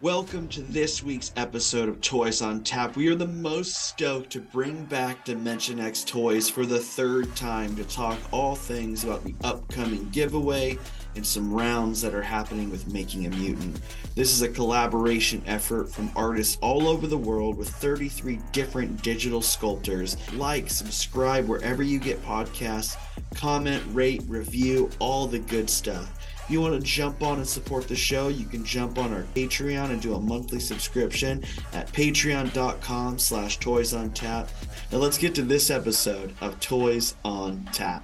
Welcome to this week's episode of Toys on Tap. We are the most stoked to bring back Dimension X Toys for the third time to talk all things about the upcoming giveaway and some rounds that are happening with Making a Mutant. This is a collaboration effort from artists all over the world with 33 different digital sculptors. Like, subscribe wherever you get podcasts, comment, rate, review, all the good stuff. If you want to jump on and support the show, you can jump on our Patreon and do a monthly subscription at patreon.com slash toys on tap. Now let's get to this episode of Toys on Tap.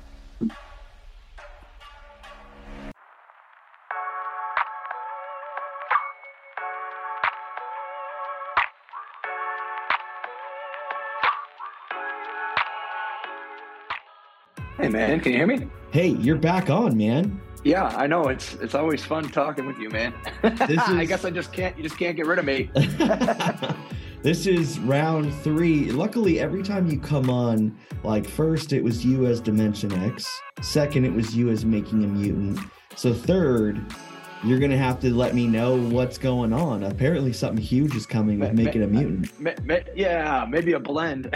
Hey man, can you hear me? Hey, you're back on, man. Yeah, I know. It's it's always fun talking with you, man. Is... I guess I just can't. You just can't get rid of me. this is round three. Luckily, every time you come on, like first it was you as Dimension X, second it was you as Making a Mutant. So third, you're gonna have to let me know what's going on. Apparently, something huge is coming with making a mutant. yeah, maybe a blend.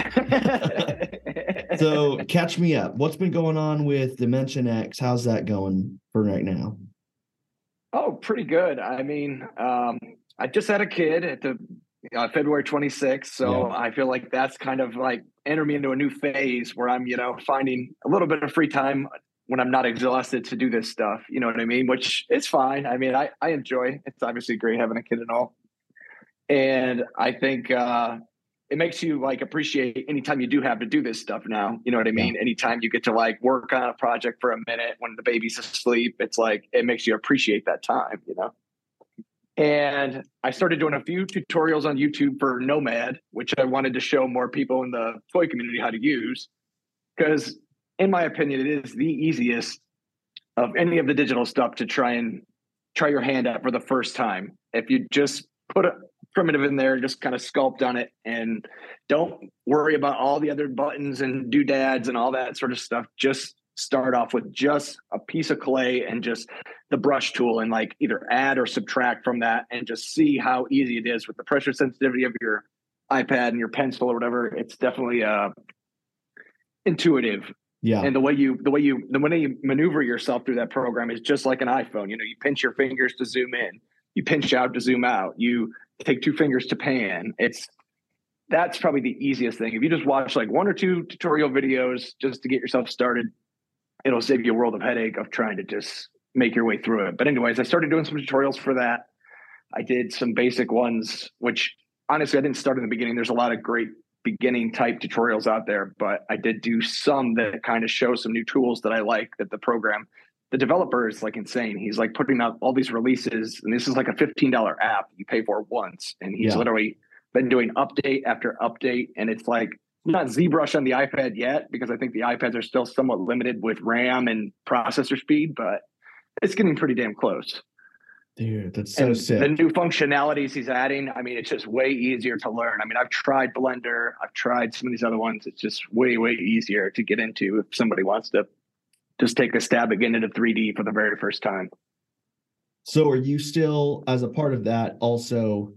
So catch me up. What's been going on with Dimension X? How's that going for right now? Oh, pretty good. I mean, um, I just had a kid at the uh, February 26th, so yeah. I feel like that's kind of like enter me into a new phase where I'm, you know, finding a little bit of free time when I'm not exhausted to do this stuff. You know what I mean? Which is fine. I mean, I, I enjoy. It's obviously great having a kid and all. And I think uh, it makes you like appreciate anytime you do have to do this stuff now. You know what I mean? Yeah. Anytime you get to like work on a project for a minute when the baby's asleep, it's like it makes you appreciate that time, you know? And I started doing a few tutorials on YouTube for Nomad, which I wanted to show more people in the toy community how to use. Because in my opinion, it is the easiest of any of the digital stuff to try and try your hand at for the first time. If you just put a primitive in there, just kind of sculpt on it and don't worry about all the other buttons and doodads and all that sort of stuff. Just start off with just a piece of clay and just the brush tool and like either add or subtract from that and just see how easy it is with the pressure sensitivity of your iPad and your pencil or whatever. It's definitely uh intuitive yeah. And the way you the way you the way you maneuver yourself through that program is just like an iPhone. You know, you pinch your fingers to zoom in, you pinch out to zoom out, you take two fingers to pan. It's that's probably the easiest thing. If you just watch like one or two tutorial videos just to get yourself started, it'll save you a world of headache of trying to just make your way through it. But anyways, I started doing some tutorials for that. I did some basic ones, which honestly I didn't start in the beginning. There's a lot of great beginning type tutorials out there, but I did do some that kind of show some new tools that I like that the program, the developer is like insane. He's like putting out all these releases, and this is like a $15 app you pay for once. And he's yeah. literally been doing update after update. And it's like not ZBrush on the iPad yet, because I think the iPads are still somewhat limited with RAM and processor speed, but it's getting pretty damn close. Dude, that's so and sick. The new functionalities he's adding, I mean, it's just way easier to learn. I mean, I've tried Blender, I've tried some of these other ones. It's just way, way easier to get into if somebody wants to just take a stab at getting into 3D for the very first time. So, are you still, as a part of that, also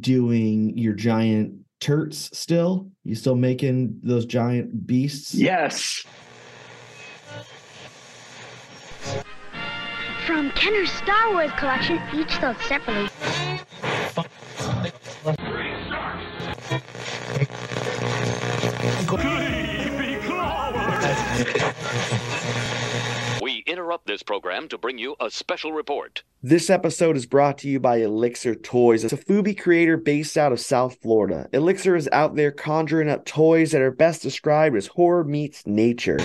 doing your giant turts still? You still making those giant beasts? Yes. From Kenner's Star Wars collection, each sold separately. This program to bring you a special report. This episode is brought to you by Elixir Toys. It's a Fubi creator based out of South Florida. Elixir is out there conjuring up toys that are best described as horror meets nature.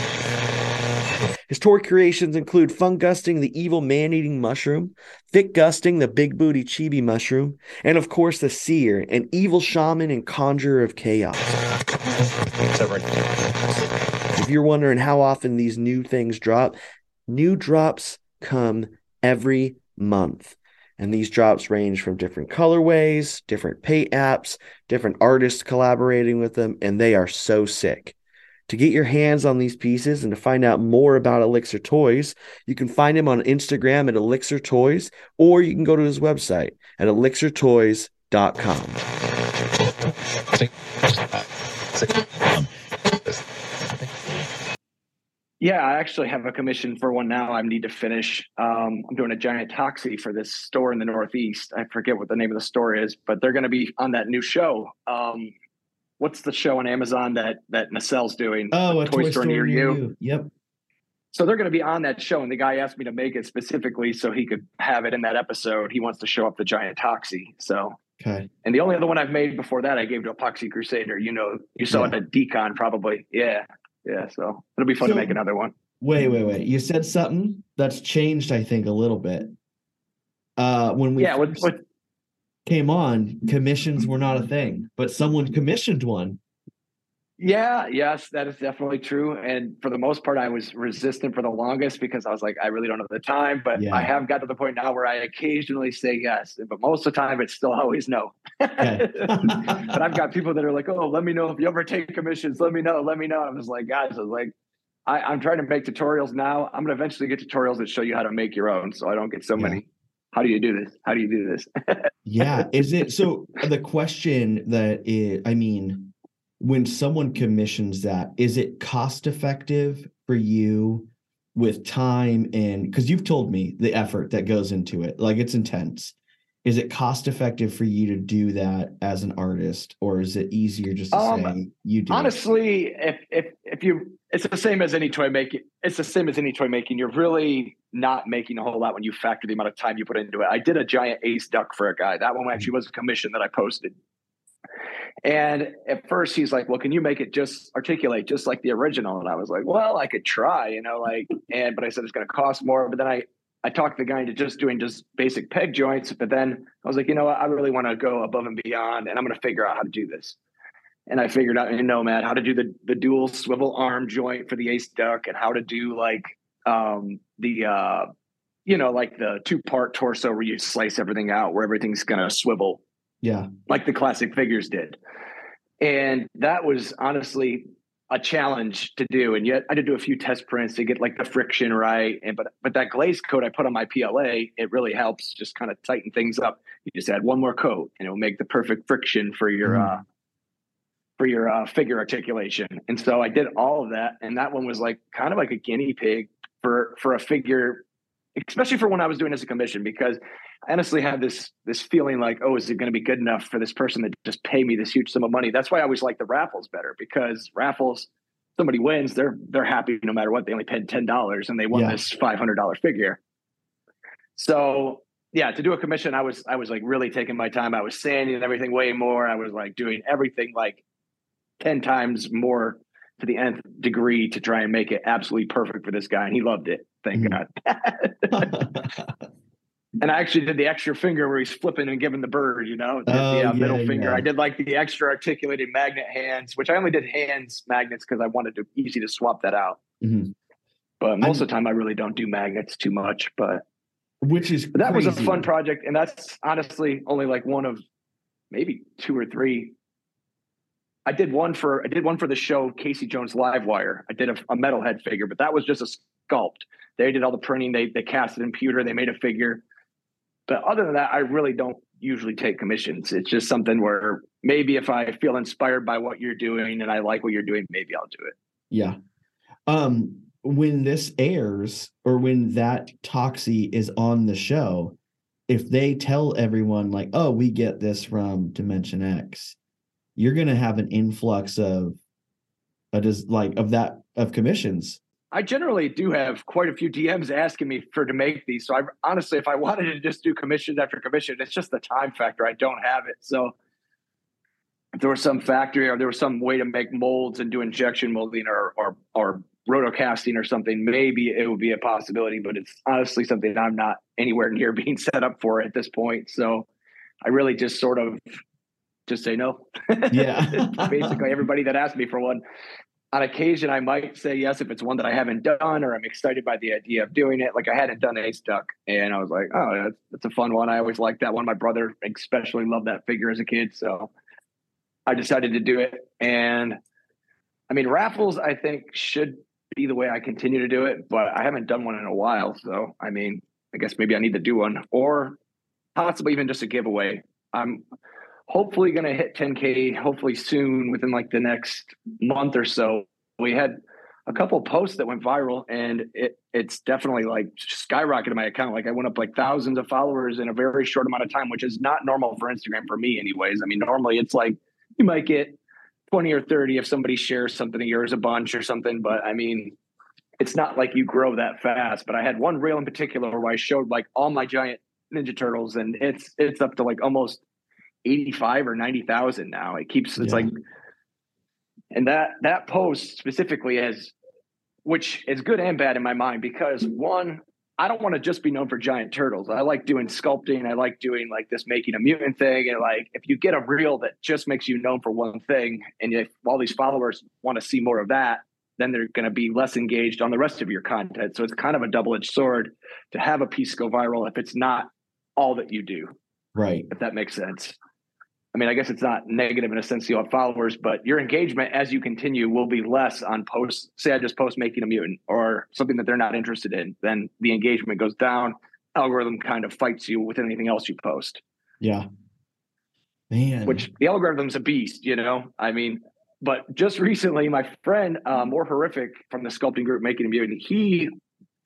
His toy creations include Fungusting the evil man eating mushroom, Thick Gusting the big booty chibi mushroom, and of course the Seer, an evil shaman and conjurer of chaos. If you're wondering how often these new things drop, new drops come every month. And these drops range from different colorways, different paint apps, different artists collaborating with them, and they are so sick. To get your hands on these pieces and to find out more about Elixir Toys, you can find him on Instagram at Elixir Toys, or you can go to his website at elixirtoys.com. Yeah, I actually have a commission for one now. I need to finish. Um, I'm doing a giant toxie for this store in the Northeast. I forget what the name of the store is, but they're going to be on that new show. Um, what's the show on Amazon that that Nacelle's doing? Oh, a Toy, Toy Store near you. Yep. So they're going to be on that show, and the guy asked me to make it specifically so he could have it in that episode. He wants to show up the giant toxie. So, Okay. and the only other one I've made before that, I gave to Epoxy Crusader. You know, you saw it at Decon probably. Yeah, yeah. So it'll be fun So- to make another one. Wait, wait, wait. You said something that's changed, I think, a little bit. Uh, when we yeah, first with came on, commissions were not a thing, but someone commissioned one. Yeah, yes, that is definitely true. And for the most part, I was resistant for the longest because I was like, I really don't have the time. But Yeah. I have got to the point now where I occasionally say yes, but most of the time it's still always no. Okay. but I've got people that are like, oh, let me know if you ever take commissions. Let me know. Let me know. I'm just like, guys, I was like, I, I'm trying to make tutorials now. I'm going to eventually get tutorials that show you how to make your own, so I don't get so Yeah. many. How do you do this? How do you do this? Yeah. Is it so? The question that is, I mean, when someone commissions that, is it cost effective for you with time and because you've told me the effort that goes into it, like it's intense. Is it cost effective for you to do that as an artist, or is it easier just to Um, say you do? it? honestly if if if you it's the same as any toy making it's the same as any toy making you're really not making a whole lot when you factor the amount of time you put into it i did a giant ace duck for a guy that one actually was a commission that i posted and at first he's like well can you make it just articulate just like the original? And i was like well i could try you know like and but i said it's going to cost more. But then i I talked the guy into just doing just basic peg joints, but then I was like, you know what, I really want to go above and beyond, and I'm going to figure out how to do this. And I figured out in Nomad how to do the the dual swivel arm joint for the ace duck and how to do like um the uh you know like the two part torso where you slice everything out where everything's gonna swivel Yeah. like the classic figures did. And that was honestly a challenge to do. And yet I did do a few test prints to get like the friction right. And but but that glaze coat I put on my PLA, it really helps just kind of tighten things up. You just add one more coat and it'll make the perfect friction for your Mhm. uh for your uh, figure articulation. And so I did all of that. And that one was like kind of like a guinea pig for for a figure, especially for when I was doing as a commission, because honestly had this this feeling like, oh, is it going to be good enough for this person to just pay me this huge sum of money? That's why I always like the raffles better because raffles, somebody wins, they're they're happy no matter what. They only paid ten dollars and they won Yeah. this five hundred dollar figure. So yeah, to do a commission, I was I was like really taking my time. I was sanding everything way more. I was like doing everything like ten times more to the nth degree to try and make it absolutely perfect for this guy, and he loved it. Thank Mhm. God. And I actually did the extra finger where he's flipping and giving the bird, you know, the, Oh, the, uh, middle yeah, finger. I did like the extra articulated magnet hands, which I only did hands magnets because I wanted to easy to swap that out. Mhm. But most I'm- of the time, I really don't do magnets too much. But, Which is but that was a fun project, and that's honestly only like one of maybe two or three. I did one for I did one for the show Casey Jones Live Wire. I did a, a metalhead figure, but that was just a sculpt. They did all the printing. They they cast it in pewter. They made a figure. But other than that, I really don't usually take commissions. It's just something where maybe if I feel inspired by what you're doing and I like what you're doing, maybe I'll do it. Yeah. Um, when this airs or when that Toxie is on the show, if they tell everyone like, oh, we get this from Dimension X, you're gonna have an influx of a does like of that of commissions. I generally do have quite a few DMs asking me for to make these. So I honestly, if I wanted to just do commission after commission, it's just the time factor. I don't have it. So if there was some factory or there was some way to make molds and do injection molding or or or rotocasting or something, maybe it would be a possibility. But it's honestly something I'm not anywhere near being set up for at this point. So I really just sort of just say no. Yeah. Basically, everybody that asked me for one, on occasion, I might say yes if it's one that I haven't done or I'm excited by the idea of doing it. Like I hadn't done Ace Duck, and I was like, oh, that's, that's a fun one. I always liked that one. My brother especially loved that figure as a kid, so I decided to do it. And I mean, raffles, I think, should be the way I continue to do it, but I haven't done one in a while. So, I mean, I guess maybe I need to do one or possibly even just a giveaway. I'm hopefully going to hit 10K hopefully soon within like the next month or so. We had a couple posts that went viral and it it's definitely like skyrocketed my account. Like I went up like thousands of followers in a very short amount of time, which is not normal for Instagram for me anyways. I mean, normally it's like you might get 20 or 30 if somebody shares something of yours a bunch or something. But I mean, it's not like you grow that fast. But I had one reel in particular where I showed like all my giant Ninja Turtles, and it's it's up to like almost 85 or 90,000 now. It keeps it's yeah. like and that that post specifically has which is good and bad in my mind because one I don't want to just be known for giant turtles. I like doing sculpting. I like doing like this making a mutant thing. And like, if you get a reel that just makes you known for one thing, and if all these followers want to see more of that, then they're going to be less engaged on the rest of your content. So it's kind of a double edged sword to have a piece go viral if it's not all that you do. Right. If that makes sense. I mean, I guess it's not negative in a sense you have followers, but your engagement as you continue will be less on posts. Say I just post making a mutant or something that they're not interested in, then the engagement goes down. Algorithm kind of fights you with anything else you post. Yeah. Man. Which the algorithm's a beast, you know? I mean, but just recently, my friend, uh, more horrific from the sculpting group making a mutant, he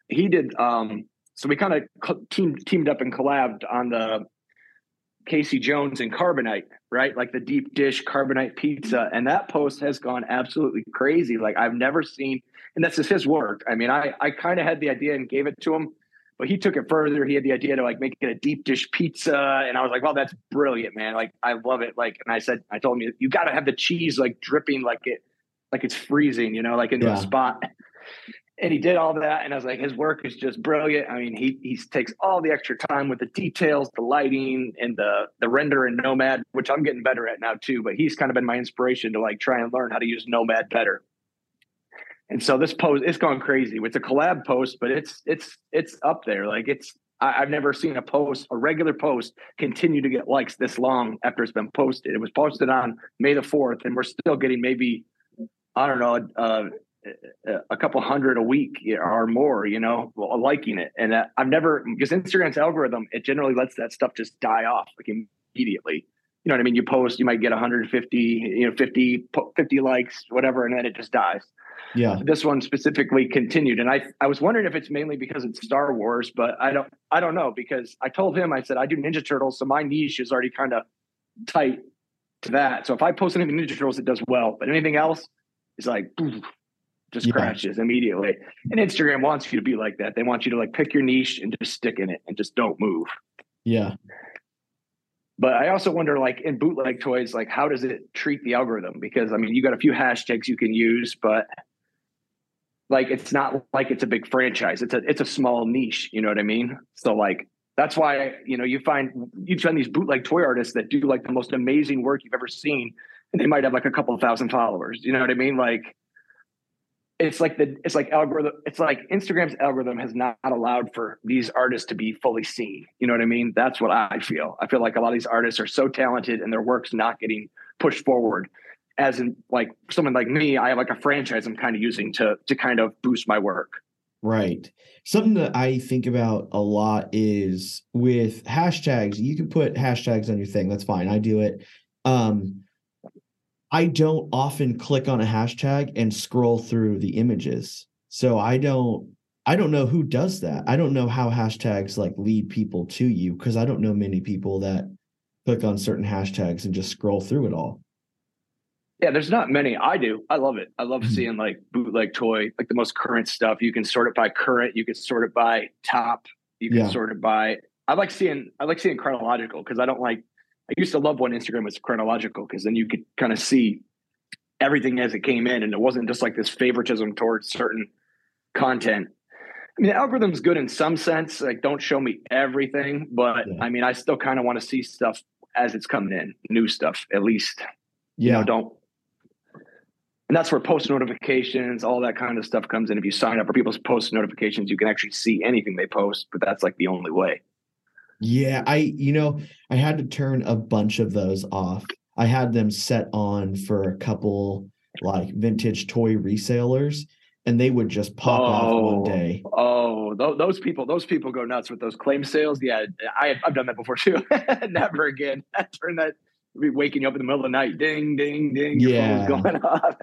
he did um so we kind of teamed teamed up and collabed on the Casey Jones and Carbonite, right? Like the deep dish Carbonite pizza. And that post has gone absolutely crazy. Like I've never seen, and that's just his work. I mean, I, I kind of had the idea and gave it to him, but he took it further. He had the idea to like make it a deep dish pizza. And I was like, well, that's brilliant, man. Like I love it. Like, and I said, I told him, you got to have the cheese like dripping like it, like it's freezing, you know, like into yeah. a spot and he did all that and i was like his work is just brilliant. I mean he he takes all the extra time with the details the lighting and the the render in nomad which i'm getting better at now too but he's kind of been my inspiration to like try and learn how to use nomad better. And so this post it's gone crazy it's a collab post but it's it's it's up there. Like it's I, have never seen a post a regular post continue to get likes this long after it's been posted. It was posted on may the 4th and we're still getting maybe I don't know, uh, a couple hundred a week or more, you know, liking it. And uh, I've never, because Instagram's algorithm, it generally lets that stuff just die off like immediately. You know what I mean? You post, you might get 150, you know, 50, 50 likes, whatever, and then it just dies. Yeah. This one specifically continued. And I, I was wondering if it's mainly because it's Star Wars, but I don't, I don't know because I told him, I said, I do Ninja Turtles. So my niche is already kind of tight to that. So if I post anything Ninja Turtles, it does well, but anything else is like, just yeah. crashes immediately. And Instagram wants you to be like that. They want you to like pick your niche and just stick in it and just don't move. Yeah. But I also wonder, like in bootleg toys, like how does it treat the algorithm? Because I mean, you got a few hashtags you can use, but like it's not like it's a big franchise. It's a it's a small niche. You know what I mean? So like that's why you know you find you find these bootleg toy artists that do like the most amazing work you've ever seen, and they might have like a couple of thousand followers. You know what I mean? Like it's like the it's like algorithm it's like instagram's algorithm has not allowed for these artists to be fully seen. You know what i mean? That's what i feel. I feel like a lot of these artists are so talented and their work's not getting pushed forward. As in like someone like me i have like a franchise i'm kind of using to to kind of boost my work. Right. Something that i think about a lot is with hashtags. You can put hashtags on your thing. That's fine. I do it. Um I don't often click on a hashtag and scroll through the images. So I don't I don't know who does that. I don't know how hashtags like lead people to you because I don't know many people that click on certain hashtags and just scroll through it all. Yeah, there's not many. I do. I love it. I love mm-hmm. seeing like bootleg toy, like the most current stuff. You can sort it by current. You can sort it by top. You can yeah. sort it by. I like seeing. I like seeing chronological because I don't like I used to love when Instagram was chronological because then you could kind of see everything as it came in, and it wasn't just like this favoritism towards certain content. I mean, the algorithm's good in some sense. Like, don't show me everything, but yeah. I mean, I still kind of want to see stuff as it's coming in, new stuff at least. Yeah. You know, don't. And that's where post notifications, all that kind of stuff comes in. If you sign up for people's post notifications, you can actually see anything they post, but that's like the only way. Yeah, I you know, I had to turn a bunch of those off. I had them set on for a couple like vintage toy resellers and they would just pop oh, off one oh, day. Oh, those people, those people go nuts with those claim sales. Yeah, I, have done that before too. Never again. Turn that be waking you up in the middle of the night. Ding, ding, ding. Your yeah. going off.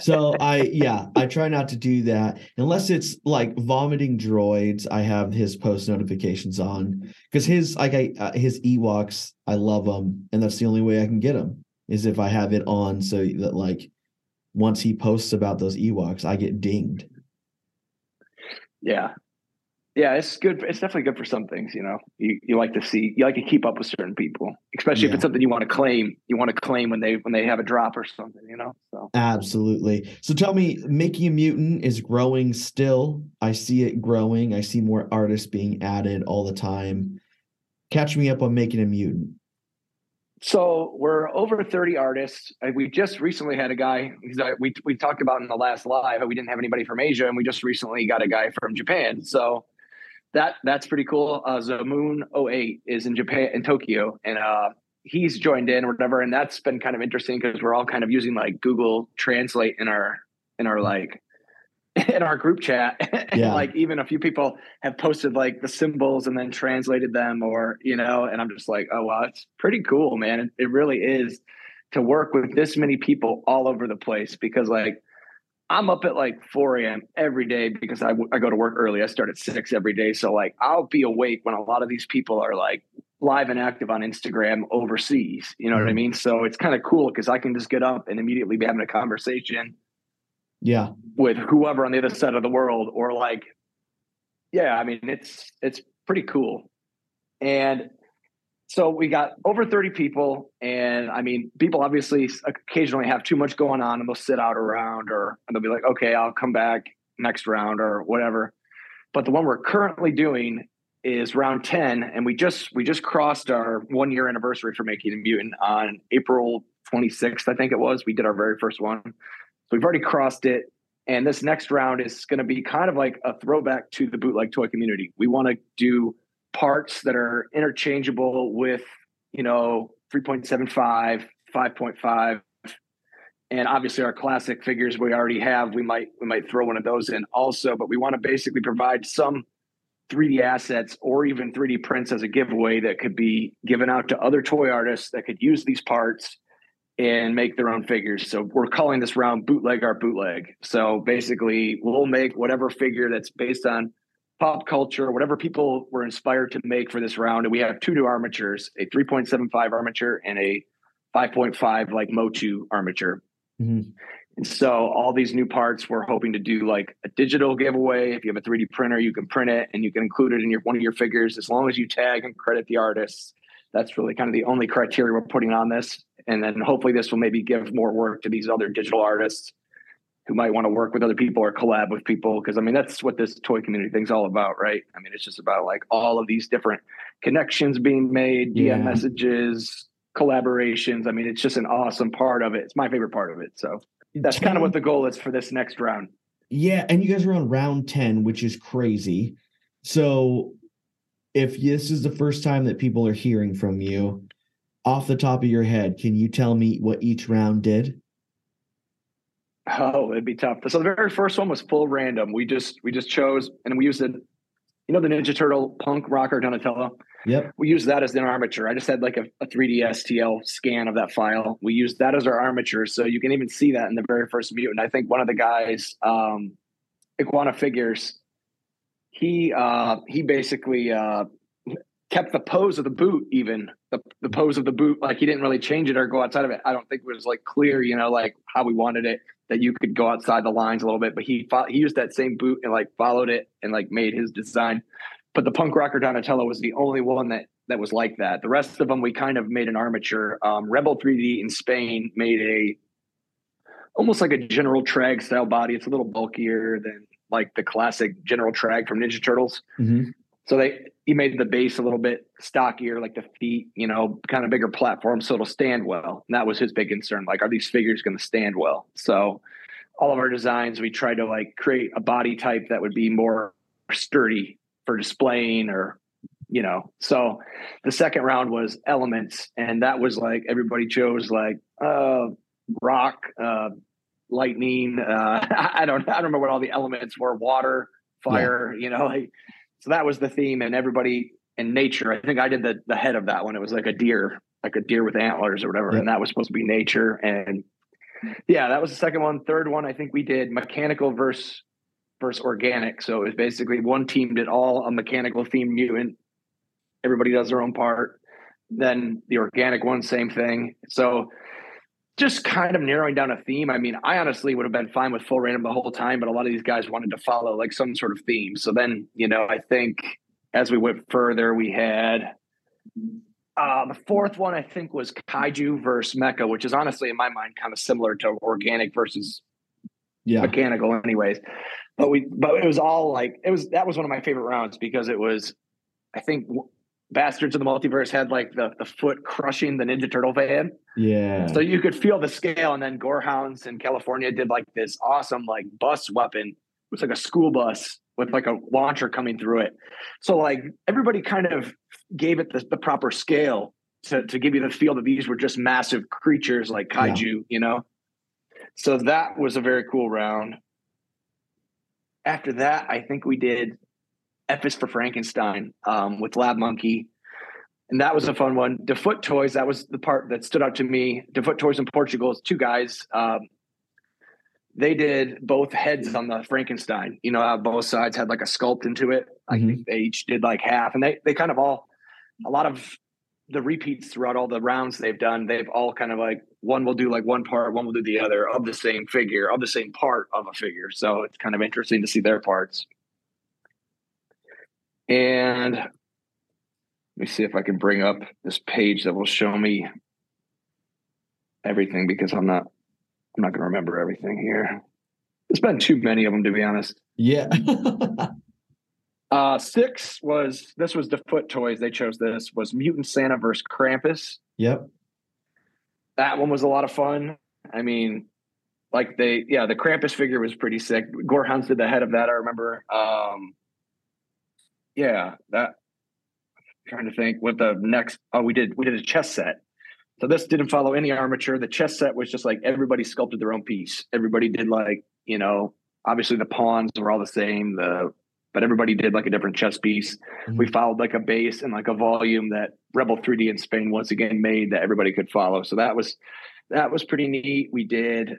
so I, yeah, I try not to do that unless it's like vomiting droids. I have his post notifications on because his like I uh, his Ewoks. I love them, and that's the only way I can get them is if I have it on so that like once he posts about those Ewoks, I get dinged. Yeah, yeah, it's good. It's definitely good for some things. You know, you, you like to see, you like to keep up with certain people, especially yeah. if it's something you want to claim. You want to claim when they when they have a drop or something. You know, so absolutely. So tell me, making a mutant is growing still. I see it growing. I see more artists being added all the time. Catch me up on making a mutant. So we're over 30 artists. Uh, we just recently had a guy uh, we we talked about in the last live. But we didn't have anybody from Asia, and we just recently got a guy from Japan. So that that's pretty cool. Uh, Zamoon 08 is in Japan in Tokyo, and uh, he's joined in or whatever. And that's been kind of interesting because we're all kind of using like Google Translate in our in our like in our group chat. Yeah. like even a few people have posted like the symbols and then translated them, or you know. And I'm just like, oh wow, it's pretty cool, man. It, it really is to work with this many people all over the place because like I'm up at like 4 a.m. every day because I, I go to work early. I start at six every day. So like I'll be awake when a lot of these people are like live and active on Instagram overseas. You know what I mm-hmm. mean? So it's kind of cool because I can just get up and immediately be having a conversation. Yeah. With whoever on the other side of the world or like, yeah, I mean, it's, it's pretty cool. And so we got over 30 people and i mean people obviously occasionally have too much going on and they'll sit out around or they'll be like okay i'll come back next round or whatever. But the one we're currently doing is round 10 and we just we just crossed our one year anniversary for making a mutant on april 26th i think it was. We did our very first one. So we've already crossed it and this next round is going to be kind of like a throwback to the bootleg toy community. We want to do parts that are interchangeable with, you know, 3.75, 5.5, and obviously our classic figures we already have. We might we might throw one of those in also, but we want to basically provide some 3D assets or even 3D prints as a giveaway that could be given out to other toy artists that could use these parts and make their own figures. So we're calling this round bootleg our bootleg. So basically, we'll make whatever figure that's based on pop culture, whatever people were inspired to make for this round. And we have two new armatures, a 3.75 armature and a 5.5 like Motu armature. Mm-hmm. And so all these new parts, we're hoping to do like a digital giveaway. If you have a 3D printer, you can print it and you can include it in your one of your figures as long as you tag and credit the artists. That's really kind of the only criteria we're putting on this. And then hopefully this will maybe give more work to these other digital artists who might want to work with other people or collab with people because i mean that's what this toy community thing's all about right? I mean it's just about like all of these different connections being made dm yeah. messages collaborations i mean it's just an awesome part of it. It's my favorite part of it so that's kind of what the goal is for this next round. Yeah and you guys are on round 10 which is crazy. So if this is the first time that people are hearing from you off the top of your head can you tell me what each round did Oh, it'd be tough. So the very first one was full random. We just we just chose and we used it. You know the Ninja Turtle punk rocker Donatello. Yep. We used that as an armature. I just had like a, a 3D STL scan of that file. We used that as our armature, so you can even see that in the very first mutant. I think one of the guys, um, Iguana Figures, he uh, he basically uh, kept the pose of the boot, even the, the pose of the boot, like he didn't really change it or go outside of it. I don't think it was like clear, you know, like how we wanted it that you could go outside the lines a little bit, but he fought, he used that same boot and like followed it and like made his design. But the punk rocker Donatello was the only one that that was like that. The rest of them we kind of made an armature. Um, Rebel 3D in Spain made a almost like a General Traag style body. It's a little bulkier than like the classic General Traag from Ninja Turtles. Mm-hmm. So they he made the base a little bit stockier, like the feet, you know, kind of bigger platform, so it'll stand well. And that was his big concern. Like, are these figures going to stand well? So, all of our designs, we try to like create a body type that would be more sturdy for displaying, or you know. So, the second round was elements, and that was like everybody chose like uh, rock, uh, lightning. Uh, I don't I don't remember what all the elements were. Water, fire. Yeah. You know, like so that was the theme, and everybody in nature. I think I did the the head of that one. It was like a deer, like a deer with antlers or whatever, yeah. and that was supposed to be nature. And yeah, that was the second one. Third one, I think we did mechanical versus versus organic. So it was basically one team did all a mechanical theme mutant. Everybody does their own part. Then the organic one, same thing. So just kind of narrowing down a theme. I mean, I honestly would have been fine with full random the whole time, but a lot of these guys wanted to follow like some sort of theme. So then, you know, I think as we went further, we had uh, the fourth one, I think, was Kaiju versus Mecha, which is honestly, in my mind, kind of similar to organic versus yeah. mechanical, anyways. But we, but it was all like it was. That was one of my favorite rounds because it was, I think, Bastards of the Multiverse had like the the foot crushing the Ninja Turtle van. Yeah. So you could feel the scale, and then Gorehounds in California did like this awesome like bus weapon. It was like a school bus with like a launcher coming through it. So like everybody kind of gave it the, the proper scale to, to give you the feel that these were just massive creatures like kaiju, yeah. you know? So that was a very cool round. After that, I think we did F is for Frankenstein um, with Lab Monkey. And that was a fun one. DeFoot Toys, that was the part that stood out to me. DeFoot Toys in Portugal, two guys. Um, they did both heads on the Frankenstein. You know how both sides had like a sculpt into it. I mm-hmm. think they each did like half, and they they kind of all a lot of the repeats throughout all the rounds they've done. They've all kind of like one will do like one part, one will do the other of the same figure, of the same part of a figure. So it's kind of interesting to see their parts. And let me see if I can bring up this page that will show me everything because I'm not I'm not going to remember everything here. There's been too many of them, to be honest. Yeah. uh, six was this was the foot Toys. They chose this was Mutant Santa versus Krampus. Yep. That one was a lot of fun. I mean, like they, yeah, the Krampus figure was pretty sick. Gorehounds did the head of that. I remember. Um, yeah, that. I'm trying to think what the next. Oh, we did we did a chess set. So this didn't follow any armature. The chess set was just like everybody sculpted their own piece. Everybody did like, you know, obviously the pawns were all the same, the but everybody did like a different chess piece. Mm-hmm. We followed like a base and like a volume that Rebel 3D in Spain once again made that everybody could follow. So that was that was pretty neat. We did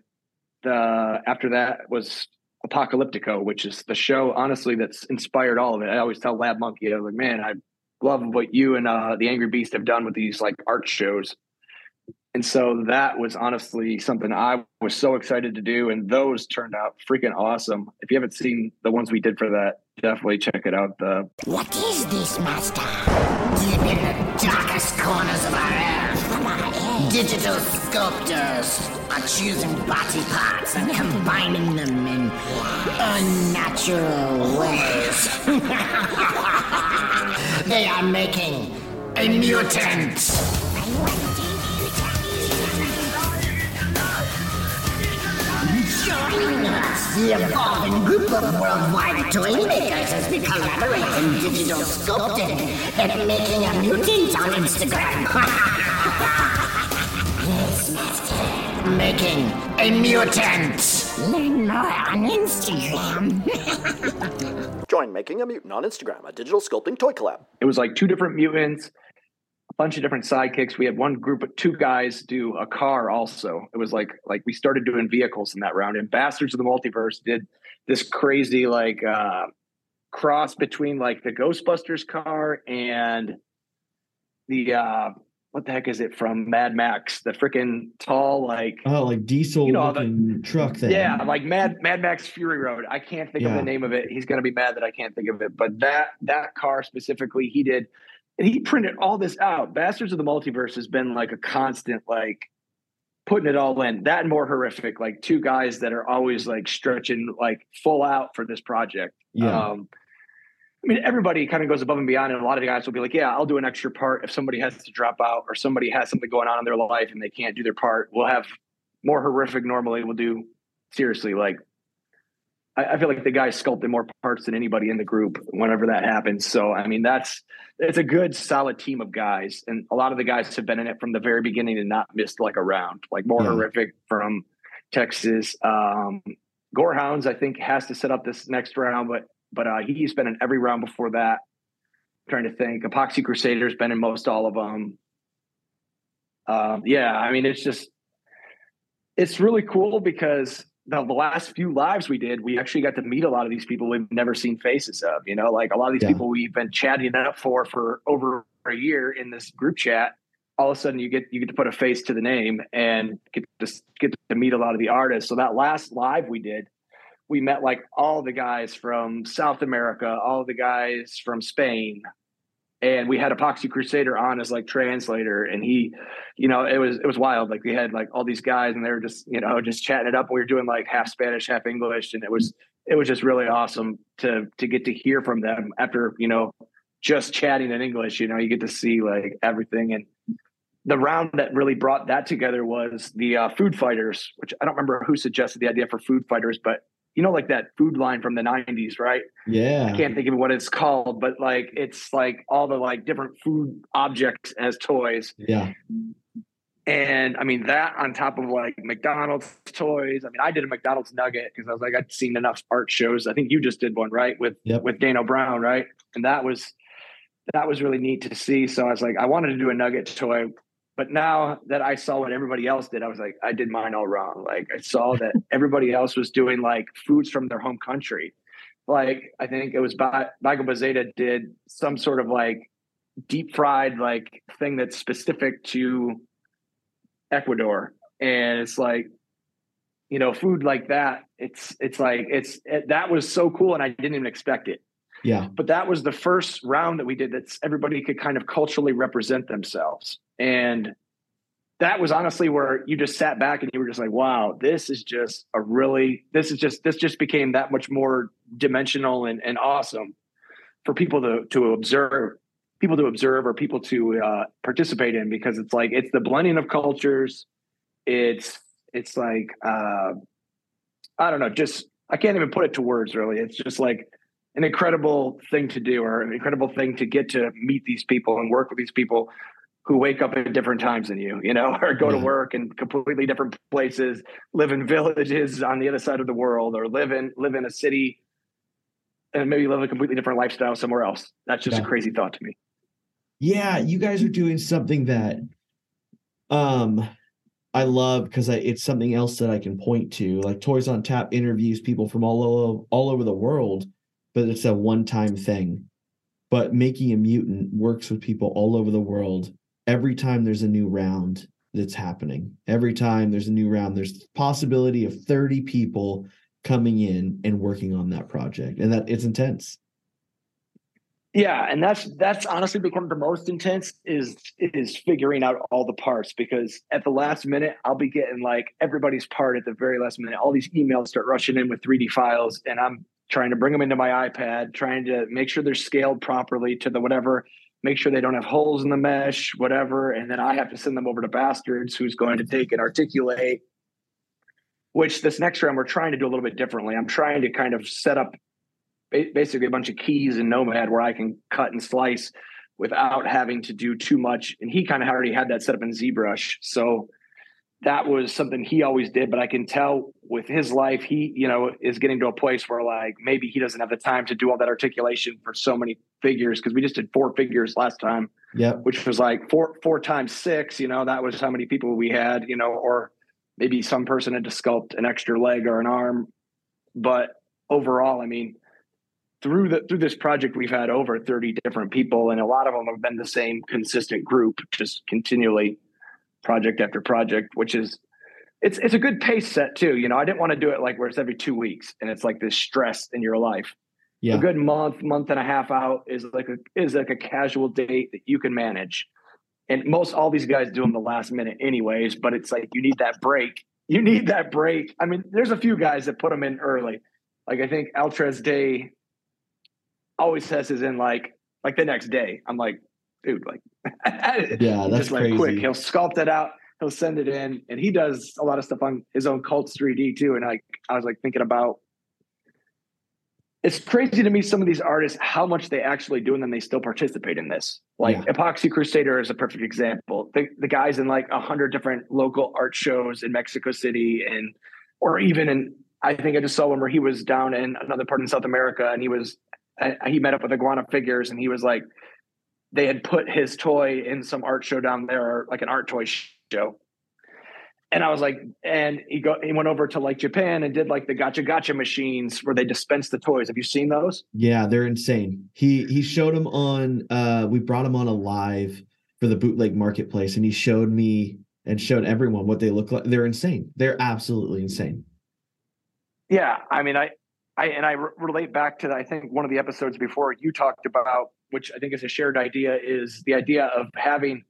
the after that was Apocalyptico, which is the show honestly that's inspired all of it. I always tell Lab Monkey, I was like, man, I love what you and uh, the Angry Beast have done with these like art shows and so that was honestly something I was so excited to do. And those turned out freaking awesome. If you haven't seen the ones we did for that, definitely check it out. The What is this, Master? Deep in the darkest corners of our earth, digital sculptors are choosing body parts and combining them in unnatural ways. they are making a mutant. Join us! The evolving group of worldwide toy makers has been collaborating in digital sculpting and making a mutant on Instagram. yes, Making a mutant. Learn more on Instagram. Join Making a Mutant on Instagram, a digital sculpting toy collab. It was like two different mutants a bunch of different sidekicks. We had one group of two guys do a car also. It was like like we started doing vehicles in that round. And Bastards of the Multiverse did this crazy like uh cross between like the Ghostbusters car and the uh what the heck is it from Mad Max? The freaking tall, like oh, like diesel you know, the, truck thing. Yeah, like Mad Mad Max Fury Road. I can't think yeah. of the name of it. He's gonna be mad that I can't think of it. But that that car specifically, he did and he printed all this out. Bastards of the Multiverse has been like a constant, like putting it all in. That and more horrific, like two guys that are always like stretching like full out for this project. Yeah. Um, I mean, everybody kind of goes above and beyond, and a lot of the guys will be like, "Yeah, I'll do an extra part if somebody has to drop out or somebody has something going on in their life and they can't do their part. We'll have more horrific. Normally, we'll do seriously like I, I feel like the guy sculpted more parts than anybody in the group whenever that happens. So I mean, that's it's a good solid team of guys, and a lot of the guys have been in it from the very beginning and not missed like a round. Like more yeah. horrific from Texas. Um, Gorehounds, I think, has to set up this next round, but but uh, he's been in every round before that. I'm trying to think, Epoxy Crusader's been in most all of them. Uh, yeah, I mean, it's just it's really cool because the, the, last few lives we did, we actually got to meet a lot of these people we've never seen faces of. You know, like a lot of these yeah. people we've been chatting up for for over a year in this group chat all of a sudden you get you get to put a face to the name and get to get to meet a lot of the artists. So that last live we did, we met like all the guys from South America, all the guys from Spain, and we had Epoxy Crusader on as like translator, and he, you know, it was it was wild. Like we had like all these guys, and they were just you know just chatting it up. We were doing like half Spanish, half English, and it was it was just really awesome to to get to hear from them after you know just chatting in English. You know, you get to see like everything and the round that really brought that together was the uh, food fighters, which I don't remember who suggested the idea for food fighters, but you know, like that food line from the '90s, right? Yeah, I can't think of what it's called, but like it's like all the like different food objects as toys. Yeah. And I mean that on top of like McDonald's toys. I mean, I did a McDonald's nugget because I was like, I'd seen enough art shows. I think you just did one, right? With yep. with Dano Brown, right? And that was that was really neat to see. So I was like, I wanted to do a nugget toy but now that I saw what everybody else did, I was like, I did mine all wrong. Like I saw that everybody else was doing like foods from their home country. Like I think it was ba- Bago Bazeta did some sort of like deep fried like thing that's specific to Ecuador, and it's like, you know, food like that. It's it's like it's it, that was so cool, and I didn't even expect it. Yeah. But that was the first round that we did that everybody could kind of culturally represent themselves. And that was honestly where you just sat back and you were just like, wow, this is just a really, this is just, this just became that much more dimensional and, and awesome for people to, to observe, people to observe or people to uh, participate in because it's like, it's the blending of cultures. It's, it's like, uh, I don't know, just, I can't even put it to words really. It's just like, an incredible thing to do or an incredible thing to get to meet these people and work with these people who wake up at different times than you, you know, or go to work in completely different places, live in villages on the other side of the world, or live in live in a city and maybe live a completely different lifestyle somewhere else. That's just yeah. a crazy thought to me. Yeah, you guys are doing something that um I love because it's something else that I can point to. Like Toys on Tap interviews people from all over all over the world but it's a one time thing. But making a mutant works with people all over the world. Every time there's a new round that's happening, every time there's a new round, there's the possibility of 30 people coming in and working on that project. And that it's intense. Yeah, and that's that's honestly become the most intense is is figuring out all the parts because at the last minute I'll be getting like everybody's part at the very last minute. All these emails start rushing in with 3D files, and I'm trying to bring them into my iPad, trying to make sure they're scaled properly to the whatever, make sure they don't have holes in the mesh, whatever. And then I have to send them over to Bastards, who's going to take and articulate. Which this next round we're trying to do a little bit differently. I'm trying to kind of set up basically a bunch of keys in Nomad where I can cut and slice without having to do too much. And he kind of already had that set up in ZBrush. So that was something he always did but i can tell with his life he you know is getting to a place where like maybe he doesn't have the time to do all that articulation for so many figures because we just did four figures last time yeah which was like four four times six you know that was how many people we had you know or maybe some person had to sculpt an extra leg or an arm. But overall i mean through the through this project we've had over 30 different people and a lot of them have been the same consistent group just continually project after project, which is it's it's a good pace set too. You know, I didn't want to do it like where it's every two weeks and it's like this stress in your life. Yeah. A good month, month and a half out is like a is like a casual date that you can manage. And most all these guys do them the last minute anyways, but it's like you need that break. You need that break. I mean, there's a few guys that put them in early. Like I think Altrez Day always says is in like like the next day. I'm like, dude, like, yeah, that's just like crazy. quick. He'll sculpt it out. He'll send it in, and he does a lot of stuff on his own Cults 3D too. And like, I was like thinking about. It's crazy to me some of these artists how much they actually do and then they still participate in this. Like yeah. Epoxy Crusader is a perfect example. The, the guys in like a hundred different local art shows in Mexico City and or even in I think I just saw one where he was down in another part in South America and he was he met up with Iguana Figures and he was like they had put his toy in some art show down there, like an art toy show. And I was like, and he go he went over to like Japan and did like the gotcha gotcha machines where they dispense the toys. Have you seen those? Yeah, they're insane. He he showed them on uh we brought him on a live for the bootleg marketplace and he showed me and showed everyone what they look like. They're insane. They're absolutely insane. Yeah, I mean, I, I and I re- relate back to I think one of the episodes before you talked about, which I think is a shared idea, is the idea of having.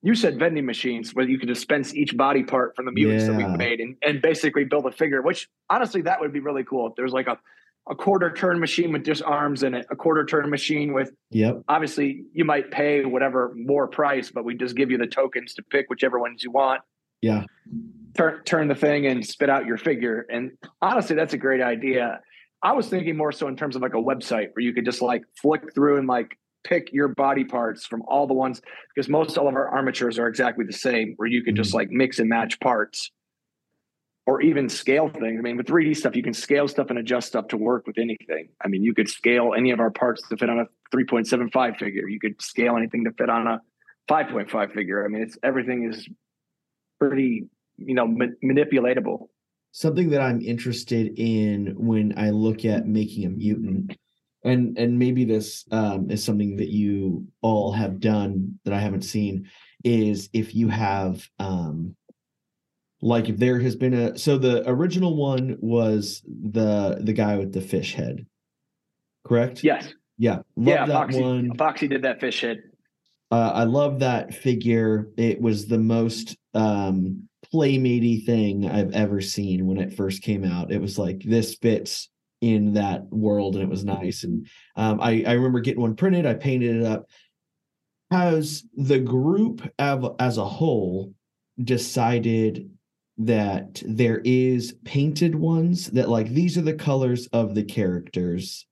You said vending machines where you could dispense each body part from the mutants that Yeah. we made and, and basically build a figure. Which honestly, that would be really cool. If there's like a a quarter turn machine with just arms in it, a quarter turn machine with Yep. obviously you might pay whatever more price, but we just give you the tokens to pick whichever ones you want Yeah. turn turn the thing and spit out your figure. And honestly, that's a great idea. I was thinking more so in terms of like a website where you could just like flick through and like pick your body parts from all the ones because most all of our armatures are exactly the same, where you could just mm-hmm. like mix and match parts. Or even scale things. I mean, with 3D stuff, you can scale stuff and adjust stuff to work with anything. I mean, you could scale any of our parts to fit on a 3.75 figure. You could scale anything to fit on a 5.5 figure. I mean, it's everything is pretty you know ma- manipulatable something that I'm interested in when I look at making a mutant, and and maybe this um, is something that you all have done that I haven't seen, is if you have um, like if there has been a so the original one was the the guy with the fish head, correct? yes yeah, love yeah that foxy one. foxy did that fish head Uh, I love that figure. It was the most um playmatey thing I've ever seen when it first came out. It was like this fits in that world, and it was nice. And um, I I remember getting one printed. I painted it up. Has the group av- as a whole decided that there is painted ones that like these are the colors of the characters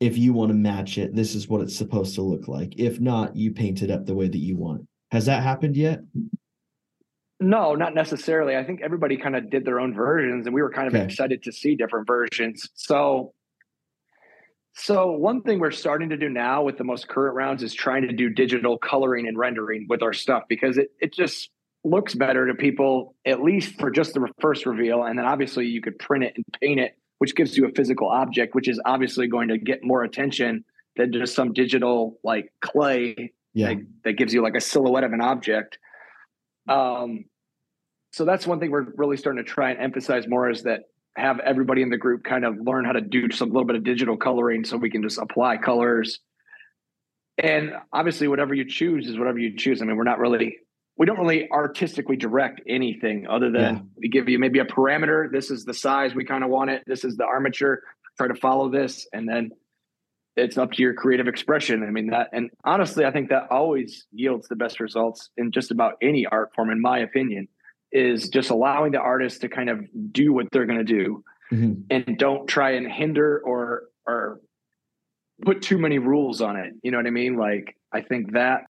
if you want to match it, this is what it's supposed to look like. If not, you paint it up the way that you want. Has that happened yet? No not necessarily i think everybody kind of did their own versions and we were kind of Okay. excited to see different versions so so one thing we're starting to do now with the most current rounds is trying to do digital coloring and rendering with our stuff because it, it just looks better to people at least for just the first reveal and then obviously you could print it and paint it which gives you a physical object which is obviously going to get more attention than just some digital like clay Yeah. that, that gives you like a silhouette of an object um so that's one thing we're really starting to try and emphasize more is that have everybody in the group kind of learn how to do some little bit of digital coloring so we can just apply colors. And obviously whatever you choose is whatever you choose. I mean we're not really we don't really artistically direct anything other than Yeah. we give you maybe a parameter. This is the size. We kind of want it. This is the armature. Try to follow this. And then it's up to your creative expression i mean that and honestly i think that always yields the best results in just about any art form in my opinion is just allowing the artist to kind of do what they're going to do Mhm. and don't try and hinder or or put too many rules on it you know what i mean like i think that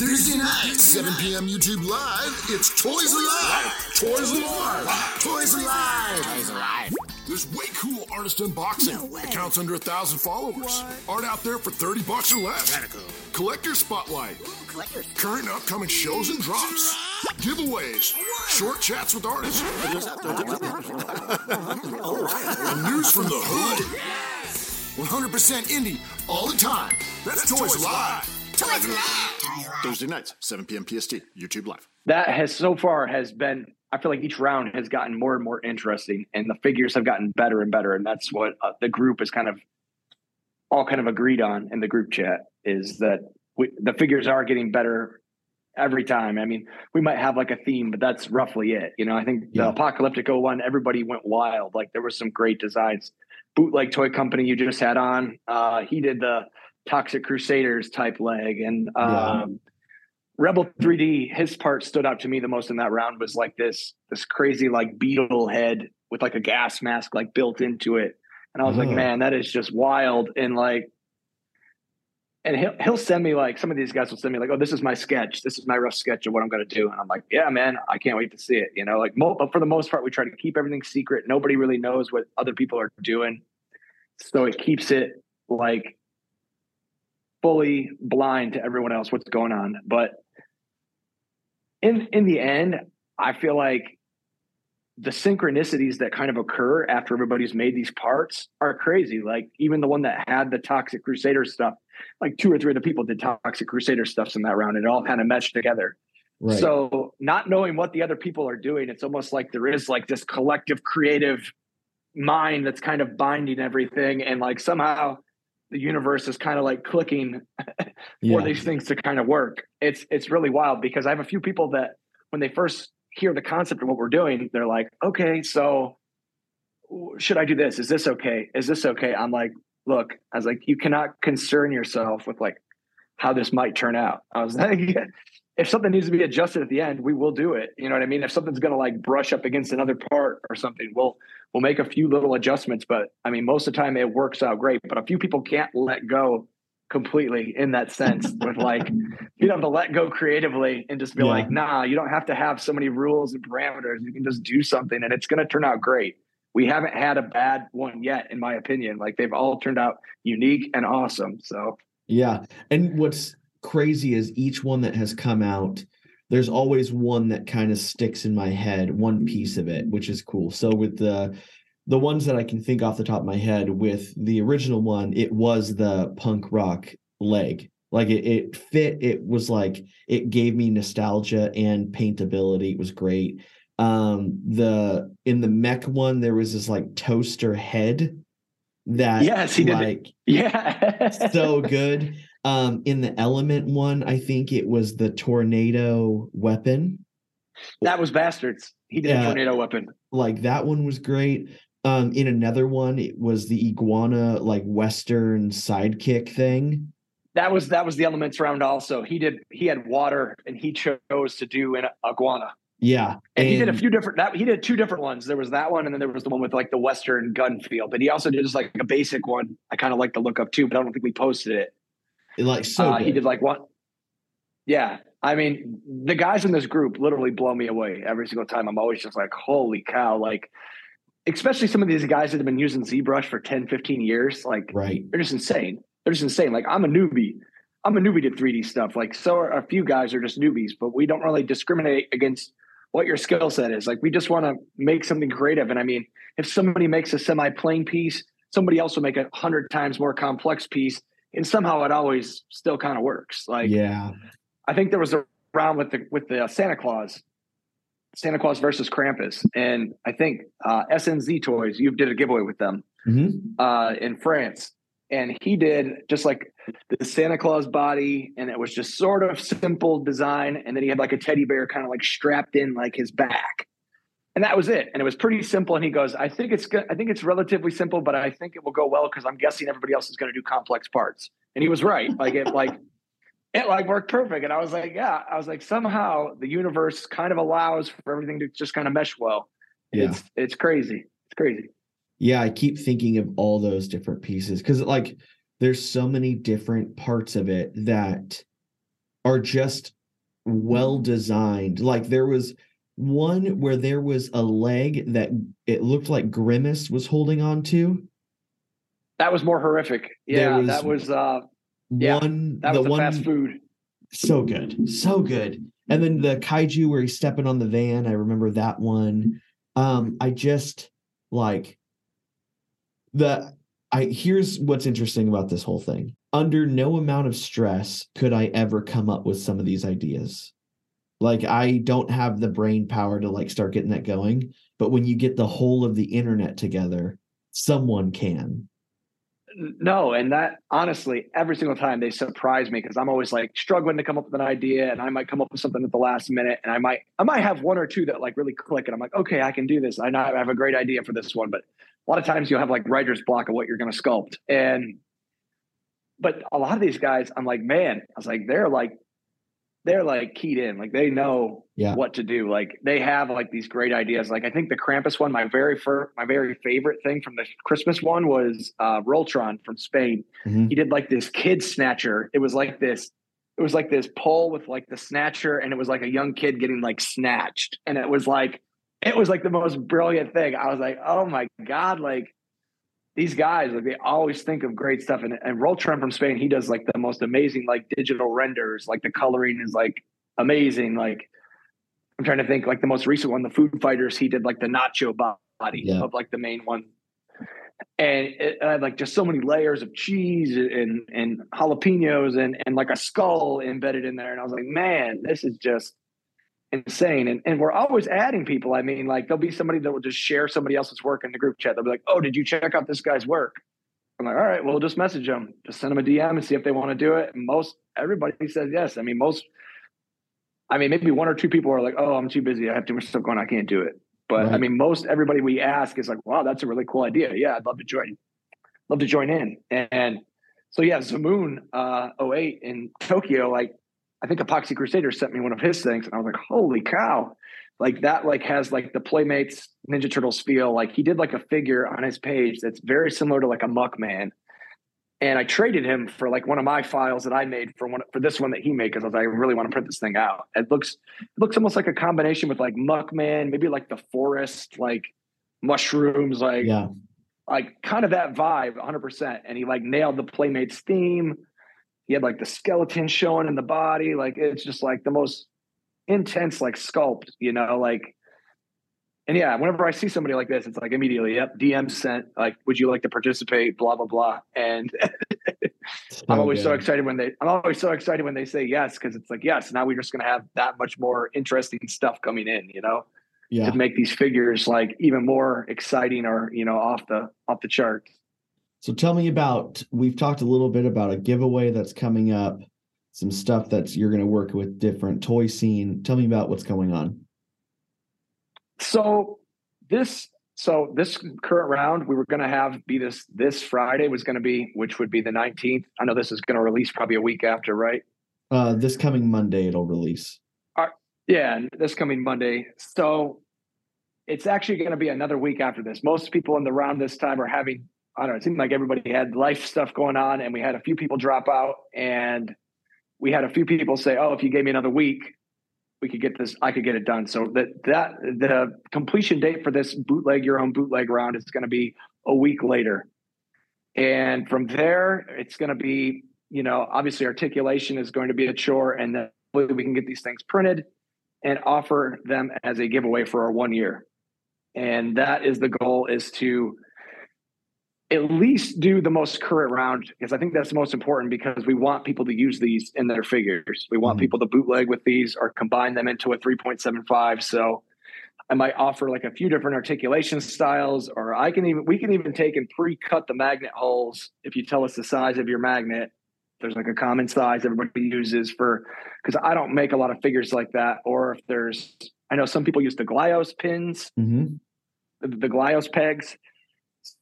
Thursday night, 7 p.m. YouTube Live, it's Toys Alive! Toys Alive! Toys Alive! Toys alive. There's way cool artist unboxing. Accounts under a thousand followers. Art out there for 30 bucks or less. Radical. Collector Spotlight. Collectors. Current and upcoming shows and drops. Giveaways. Short chats with artists. and news from the hood. 100% indie all the time. That's, Toys Live. Toys alive. Thursday nights, 7 p.m. PST. YouTube Live. that has so far has been i feel like each round has gotten more and more interesting and the figures have gotten better and better and that's what uh, the group is kind of all kind of agreed on in the group chat is that we, the figures are getting better every time. I mean we might have like a theme but that's roughly it you know? I think Yeah. the apocalyptico one everybody went wild. Like there were some great designs. Bootleg toy company you just had on uh he did the toxic crusaders type leg and um Rebel 3D, his part stood out to me the most in that round was like this this crazy like beetle head with like a gas mask like built into it. And I was like, Oh. man, that is just wild. And like and he'll he'll send me like some of these guys will send me like, oh, this is my sketch. This is my rough sketch of what I'm going to do. And I'm like, yeah, man, I can't wait to see it. You know, like mo- but for the most part, we try to keep everything secret. Nobody really knows what other people are doing, so it keeps it like fully blind to everyone else what's going on. But in in the end, I feel like the synchronicities that kind of occur after everybody's made these parts are crazy. Like even the one that had the Toxic Crusader stuff, like two or three of the people did Toxic Crusader stuffs in that round, and it all kind of meshed together. Right. So not knowing what the other people are doing, it's almost like there is like this collective creative mind that's kind of binding everything, and like somehow the universe is kind of like clicking for Yeah. these things to kind of work. It's it's really wild because I have a few people that when they first hear the concept of what we're doing, they're like, okay, so should I do this? Is this okay? Is this okay? I'm like, look, I was like, you cannot concern yourself with like how this might turn out. I was like, if something needs to be adjusted at the end, we will do it. You know what I mean? If something's gonna like brush up against another part or something, we'll we'll make a few little adjustments. But I mean, most of the time it works out great. But a few people can't let go completely in that sense with like you have to let go creatively and just be Yeah. like nah you don't have to have so many rules and parameters you can just do something and it's going to turn out great we haven't had a bad one yet in my opinion like they've all turned out unique and awesome so Yeah. And what's crazy is each one that has come out, there's always one that kind of sticks in my head, one piece of it, which is cool. So with the the ones that I can think off the top of my head with the original one, it was the punk rock leg. Like it, it fit, it was like it gave me nostalgia and paintability. It was great. Um the in the mech one, there was this like toaster head that Yes, he did like yeah so good. Um, in the element one, I think it was the tornado weapon. that was bastards he did a tornado weapon Like that one was great. Um, in another one, it was the iguana like western sidekick thing. that was that was the elements round also he did he had water and he chose to do an iguana Yeah, And, he did a few different that he did two different ones. There was that one, and then there was the one with like the Western gun feel. But he also did just like a basic one. I kind of like the look up too, but I don't think we posted it. Like so. uh, he did like one. Yeah, I mean, the guys in this group literally blow me away every single time. I'm always just like, holy cow! Like, especially some of these guys that have been using ZBrush for 10, 15 years. Like, right. they're just insane. They're just insane. Like, I'm a newbie. I'm a newbie to 3D stuff. Like, so are a few guys are just newbies, but we don't really discriminate against what your skill set is. Like, we just want to make something creative. And I mean, if somebody makes a semi-plain piece, somebody else will make a hundred times more complex piece, and somehow it always still kind of works. Like, yeah, I think there was a round with the with the Santa Claus, Santa Claus versus Krampus, and I think uh, SNZ Toys. You did a giveaway with them Mhm. uh, in France, and he did just like the Santa Claus body, and it was just sort of simple design, and then he had like a teddy bear kind of like strapped in like his back, and that was it. And it was pretty simple. And he goes, "I think it's good. I think it's relatively simple, but I think it will go well because I'm guessing everybody else is going to do complex parts." And he was right. Like it, like it like worked perfect. And I was like, yeah, I was like, somehow the universe kind of allows for everything to just kind of mesh well. Yeah. It's it's crazy. It's crazy. yeah. I keep thinking of all those different pieces because like there's so many different parts of it that are just well designed. Like there was one where there was a leg that it looked like Grimace was holding on to. That was more horrific. Yeah, was that was uh Yeah, one that the was the one fast food. so good so good and then the kaiju where he's stepping on the van i remember that one um i just like the i here's what's interesting about this whole thing under no amount of stress could i ever come up with some of these ideas like i don't have the brain power to like start getting that going but when you get the whole of the internet together someone can No, and that honestly, every single time they surprise me because I'm always like struggling to come up with an idea, and I might come up with something at the last minute, and I might I might have one or two that like really click, and I'm like, okay, I can do this. I know I have a great idea for this one, but a lot of times you'll have like writer's block of what you're going to sculpt, and but a lot of these guys, I'm like, man, I was like, they're like they're like keyed in, like they know Yeah. what to do. Like they have like these great ideas. Like I think the Krampus one, my very first, my very favorite thing from the Christmas one was uh, Roltron from Spain. Mhm. He did like this kid snatcher. It was like this. It was like this pole with like the snatcher, and it was like a young kid getting like snatched, and it was like it was like the most brilliant thing. I was like, oh my god, like these guys, like they always think of great stuff. And and Roltron from Spain, he does like the most amazing like digital renders. Like the coloring is like amazing. Like I'm trying to think like the most recent one, the Food Fighters, he did like the nacho body Yeah. of like the main one. And it had like just so many layers of cheese and and jalapenos and and like a skull embedded in there. And I was like, man, this is just insane. And and we're always adding people. I mean, like there'll be somebody that will just share somebody else's work in the group chat. They'll be like, oh, did you check out this guy's work? I'm like, all right, well, just message them, just send them a DM and see if they want to do it. And most everybody says yes. I mean, most, I mean, maybe one or two people are like, oh, I'm too busy. I have too much stuff going. on. I can't do it. But I mean, most everybody we ask is like, wow, that's a really cool idea. Yeah, I'd love to join. Love to join in. And, so yeah, Zamoon uh 08 in Tokyo, like I think Epoxy Crusader sent me one of his things, and I was like, holy cow. Like that like has like the Playmates Ninja Turtles feel. Like he did like a figure on his page that's very similar to like a Muckman. And I traded him for like one of my files that I made for one for this one that he made because I was like, I really want to print this thing out. It looks it looks almost like a combination with like Muckman, maybe like the forest, like mushrooms, like Yeah. like kind of that vibe 100% and he like nailed the playmates theme he had like the skeleton showing in the body like it's just like the most intense like sculpt you know like and yeah whenever i see somebody like this it's like immediately yep dm sent like would you like to participate? Blah blah blah and i'm always so excited when they i'm always so excited when they say yes because it's like yes now we're just going to have that much more interesting stuff coming in you know Yeah. to make these figures like even more exciting or you know off the off the charts So tell me about we've talked a little bit about a giveaway that's coming up, some stuff that's you're going to work with different toy scene. Tell me about what's going on. So this so this current round we were going to have be this this Friday was going to be which would be the 19th. I know this is going to release probably a week after, right? Uh this coming Monday it'll release. Yeah, and this coming Monday. So it's actually going to be another week after this. Most people in the round this time are having I don't know, it seemed like everybody had life stuff going on and we had a few people drop out and we had a few people say, "Oh, if you gave me another week, we could get this I could get it done." So that that the completion date for this bootleg your own bootleg round is going to be a week later. And from there, it's going to be, you know, obviously articulation is going to be a chore and then we can get these things printed and offer them as a giveaway for our one year. And that is the goal is to at least do the most current round because I think that's the most important because we want people to use these in their figures. We want Mhm. people to bootleg with these or combine them into a 3.75. So I might offer like a few different articulation styles, or I can even we can even take and pre-cut the magnet holes if you tell us the size of your magnet. There's like a common size everybody uses for because I don't make a lot of figures like that. Or if there's I know some people use the Glyos pins, Mm-hmm. the, the Glyos pegs.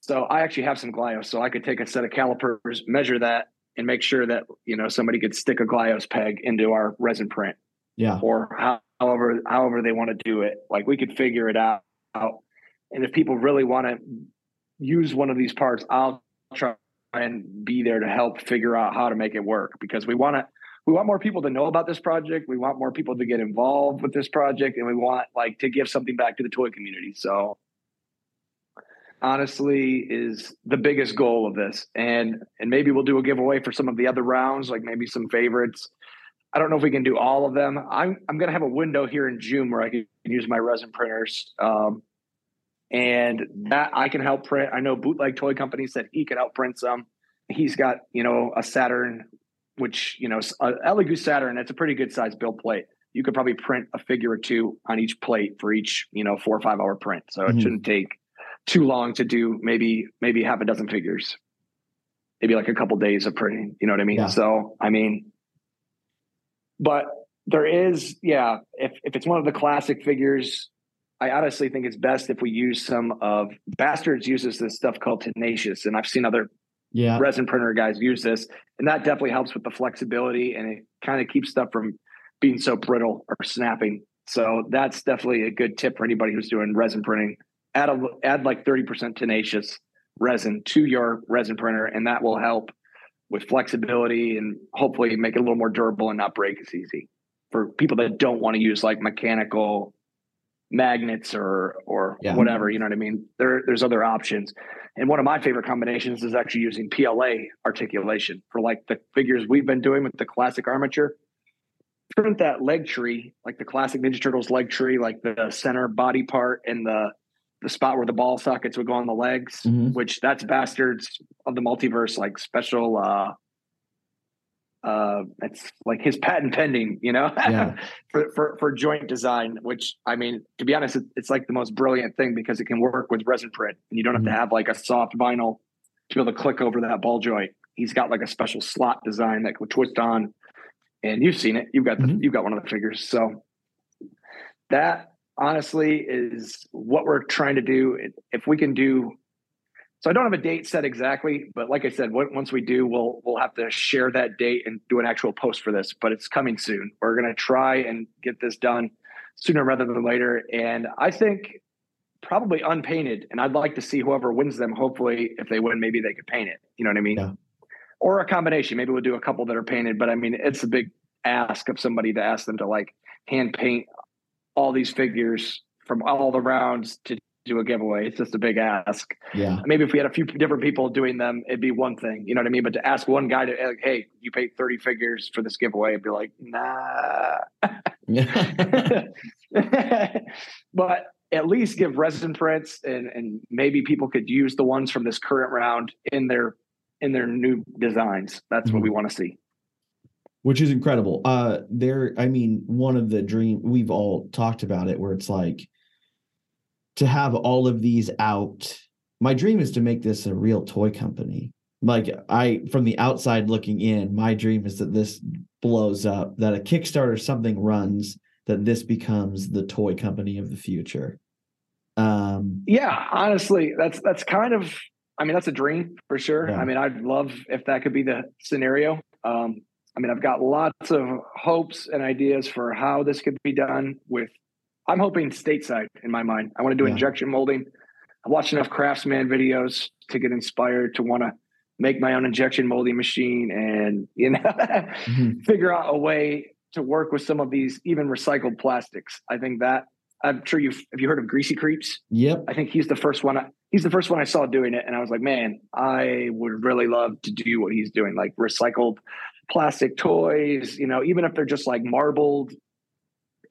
So I actually have some Glyos, so I could take a set of calipers, measure that, and make sure that you know somebody could stick a Glyos peg into our resin print Yeah. or how, however however they want to do it. Like we could figure it out. And if people really want to use one of these parts, I'll try and be there to help figure out how to make it work because we want to we want more people to know about this project. We want more people to get involved with this project and we want like to give something back to the toy community. So honestly is the biggest goal of this. And and maybe we'll do a giveaway for some of the other rounds, like maybe some favorites. I don't know if we can do all of them. I'm I'm gonna have a window here in June where I can use my resin printers. Um, and that I can help print. I know Bootleg Toy Company said he could help print some. He's got, you know, a Saturn, which, you know, a Elegoo Saturn, it's a pretty good size build plate. You could probably print a figure or two on each plate for each, you know, four or five hour print. So Mhm. it shouldn't take too long to do maybe maybe half a dozen figures. Maybe like a couple days of printing. You know what I mean? Yeah. So I mean, but there is, yeah, if if it's one of the classic figures, I honestly think it's best if we use some of Bastards uses this stuff called Tenacious, and I've seen other Yeah. resin printer guys use this, and that definitely helps with the flexibility and it kind of keeps stuff from being so brittle or snapping. So that's definitely a good tip for anybody who's doing resin printing. Add a, add like 30% tenacious resin to your resin printer, and that will help with flexibility and hopefully make it a little more durable and not break as easy. For people that don't want to use like mechanical magnets or or Yeah. whatever you know what i mean? There there's other options. And one of my favorite combinations is actually using pla articulation for like the figures we've been doing with the classic armature. Print that leg tree like the classic ninja turtles leg tree like the center body part and the the spot where the ball sockets would go on the legs Mhm. which that's bastards of the multiverse like special uh uh it's like his patent pending you know Yeah. for, for for joint design which i mean to be honest it's like the most brilliant thing because it can work with resin print and you don't have to have like a soft vinyl to be able to click over that ball joint he's got like a special slot design that would twist on and you've seen it you've got the Mhm. you've got one of the figures so that honestly is what we're trying to do if we can do so I don't have a date set exactly, but like I said, once we do, we'll we'll have to share that date and do an actual post for this. But it's coming soon. We're going to try and get this done sooner rather than later. And I think probably unpainted. And I'd like to see whoever wins them. Hopefully, if they win, maybe they could paint it. You know what I mean? Yeah. Or a combination. Maybe we'll do a couple that are painted. But I mean, it's a big ask of somebody to ask them to like hand paint all these figures from all the rounds to do a giveaway. It's just a big ask Yeah. maybe if we had a few different people doing them, it'd be one thing. You know what I mean? But to ask one guy to like, hey, you paid 30 figures for this giveaway, it'd be like, nah. But at least give resin prints and and maybe people could use the ones from this current round in their in their new designs. That's what we mm-hmm. want to see. Which is incredible. Uh, there, I mean, one of the dream we've all talked about it, where it's like to have all of these out. My dream is to make this a real toy company. Like I, from the outside looking in, my dream is that this blows up, that a Kickstarter something runs, that this becomes the toy company of the future. Um, Yeah, honestly, that's that's kind of I mean, that's a dream for sure. Yeah. I mean, I'd love if that could be the scenario. Um, I mean, I've got lots of hopes and ideas for how this could be done with I'm hoping stateside in my mind. I want to do Yeah. injection molding. I watched enough craftsman videos to get inspired to want to make my own injection molding machine and you know Mhm. figure out a way to work with some of these even recycled plastics. I think that I'm sure you've have you heard of Greasy Creeps? Yep. I think he's the first one. I, he's the first one I saw doing it, and I was like, man, I would really love to do what he's doing, like recycled plastic toys. You know, even if they're just like marbled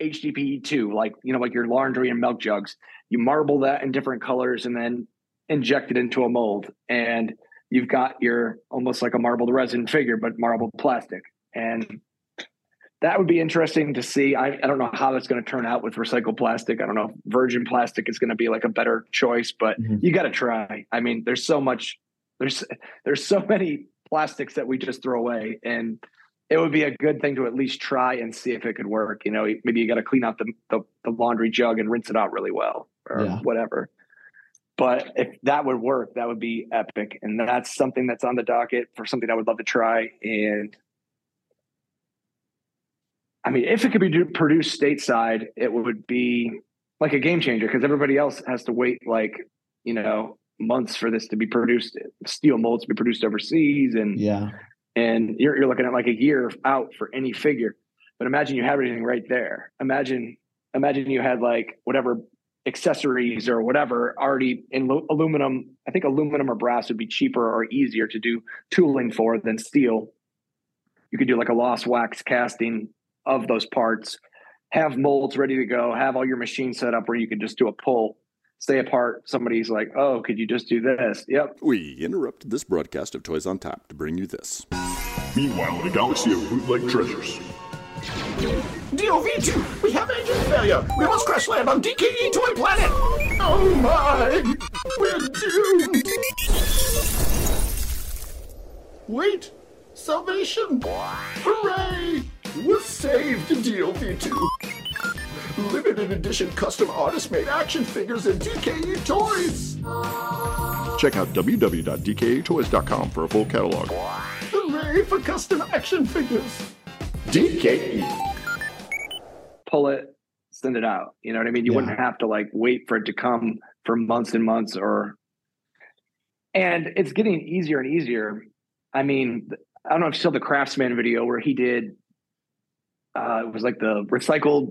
HDPE two, like you know, like your laundry and milk jugs. You marble that in different colors, and then inject it into a mold, and you've got your almost like a marbled resin figure, but marbled plastic, and that would be interesting to see. I, I don't know how that's going to turn out with recycled plastic. I don't know if virgin plastic is going to be like a better choice, but Mhm. you got to try. I mean, there's so much. There's there's so many plastics that we just throw away, and it would be a good thing to at least try and see if it could work. You know, maybe you got to clean out the, the the laundry jug and rinse it out really well, or Yeah. whatever. But if that would work, that would be epic, and that's something that's on the docket for something I would love to try. And I mean, if it could be produced stateside, it would be like a game changer because everybody else has to wait like you know months for this to be produced, steel molds to be produced overseas, and Yeah. and you're you're looking at like a year out for any figure. But imagine you have everything right there. Imagine imagine you had like whatever accessories or whatever already in lu- aluminum. I think aluminum or brass would be cheaper or easier to do tooling for than steel. You could do like a lost wax casting of those parts, have molds ready to go, have all your machines set up where you could just do a pull, stay apart. Somebody's like, "Oh, could you just do this?" Yep, We interrupted this broadcast of Toys on Tap to bring you this. Meanwhile, in a galaxy of bootleg treasures. DOV2, we have engine failure. We must crash land on DKE Toy Planet. Oh my, we're doomed. Wait, salvation! Hooray! We're saved, DOV2. Limited edition custom artist made action figures and DKE toys. Check out www.dketoys.com for a full catalog. Hooray for custom action figures. DKE. pull it, send it out. You know what I mean? You Yeah. wouldn't have to like wait for it to come for months and months or and it's getting easier and easier. I mean, I don't know if you saw the craftsman video where he did uh it was like the recycled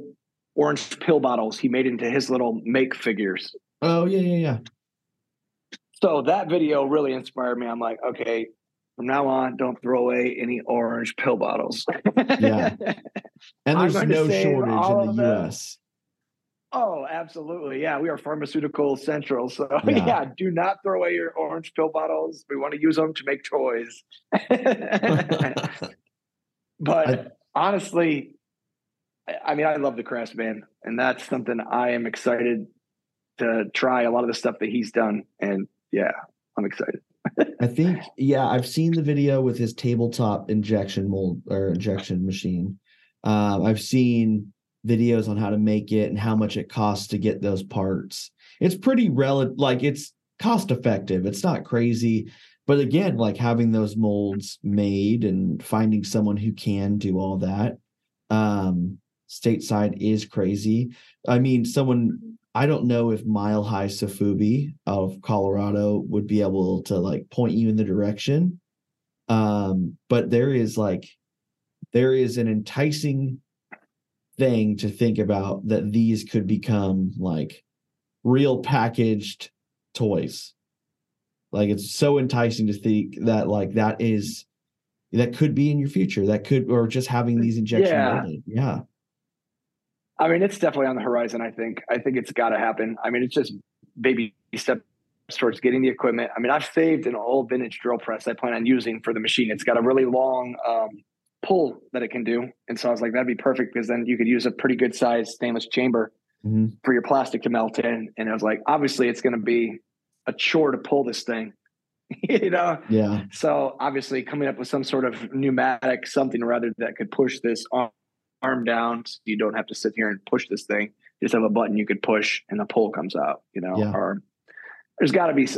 orange pill bottles he made into his little make figures. Oh yeah, yeah, yeah. So that video really inspired me. I'm like, okay, from now on, don't throw away any orange pill bottles. Yeah. And there's no shortage in the them. US. Oh, absolutely. Yeah, we are pharmaceutical central. So Yeah. yeah. do not throw away your orange pill bottles. We want to use them to make toys. but I- honestly, I- mean, I love the Craftsman, and that's something I am excited to try a lot of the stuff that he's done. And yeah, I'm excited. I think, yeah, I've seen the video with his tabletop injection mold or injection machine. Um, I've seen videos on how to make it and how much it costs to get those parts. It's pretty relative, like it's cost effective. It's not crazy, but again, like having those molds made and finding someone who can do all that, um, stateside is crazy. I mean, someone I don't know if Mile High Sofubi of Colorado would be able to like point you in the direction. Um, but there is like there is an enticing thing to think about that these could become like real packaged toys. Like it's so enticing to think that like that is that could be in your future. That could or just having these injection Yeah. molded. Yeah. I mean, it's definitely on the horizon. I think. I think it's got to happen. I mean, it's just baby steps towards getting the equipment. I mean, I've saved an old vintage drill press I plan on using for the machine. It's got a really long um, pull that it can do, and so I was like, that'd be perfect because then you could use a pretty good sized stainless chamber Mhm. for your plastic to melt in. And I was like, obviously, it's going to be a chore to pull this thing, you know. Yeah. So obviously, coming up with some sort of pneumatic something or other that could push this arm, arm down, so you don't have to sit here and push this thing. You just have a button you could push, and the pull comes out. You know, Yeah. or there's got to be.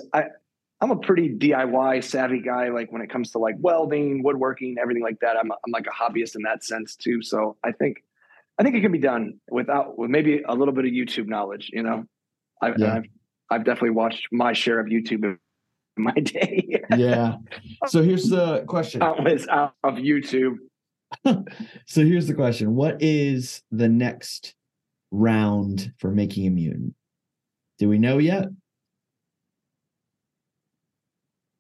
I'm a pretty DIY savvy guy. Like when it comes to like welding, woodworking, everything like that. I'm I'm like a hobbyist in that sense too. So I think I think it can be done without with maybe a little bit of YouTube knowledge. You know, I've Yeah. I've, I've definitely watched my share of YouTube in my day. Yeah. So here's the question. out uh, of YouTube. So here's the question. What is the next round for making a mutant? Do we know yet?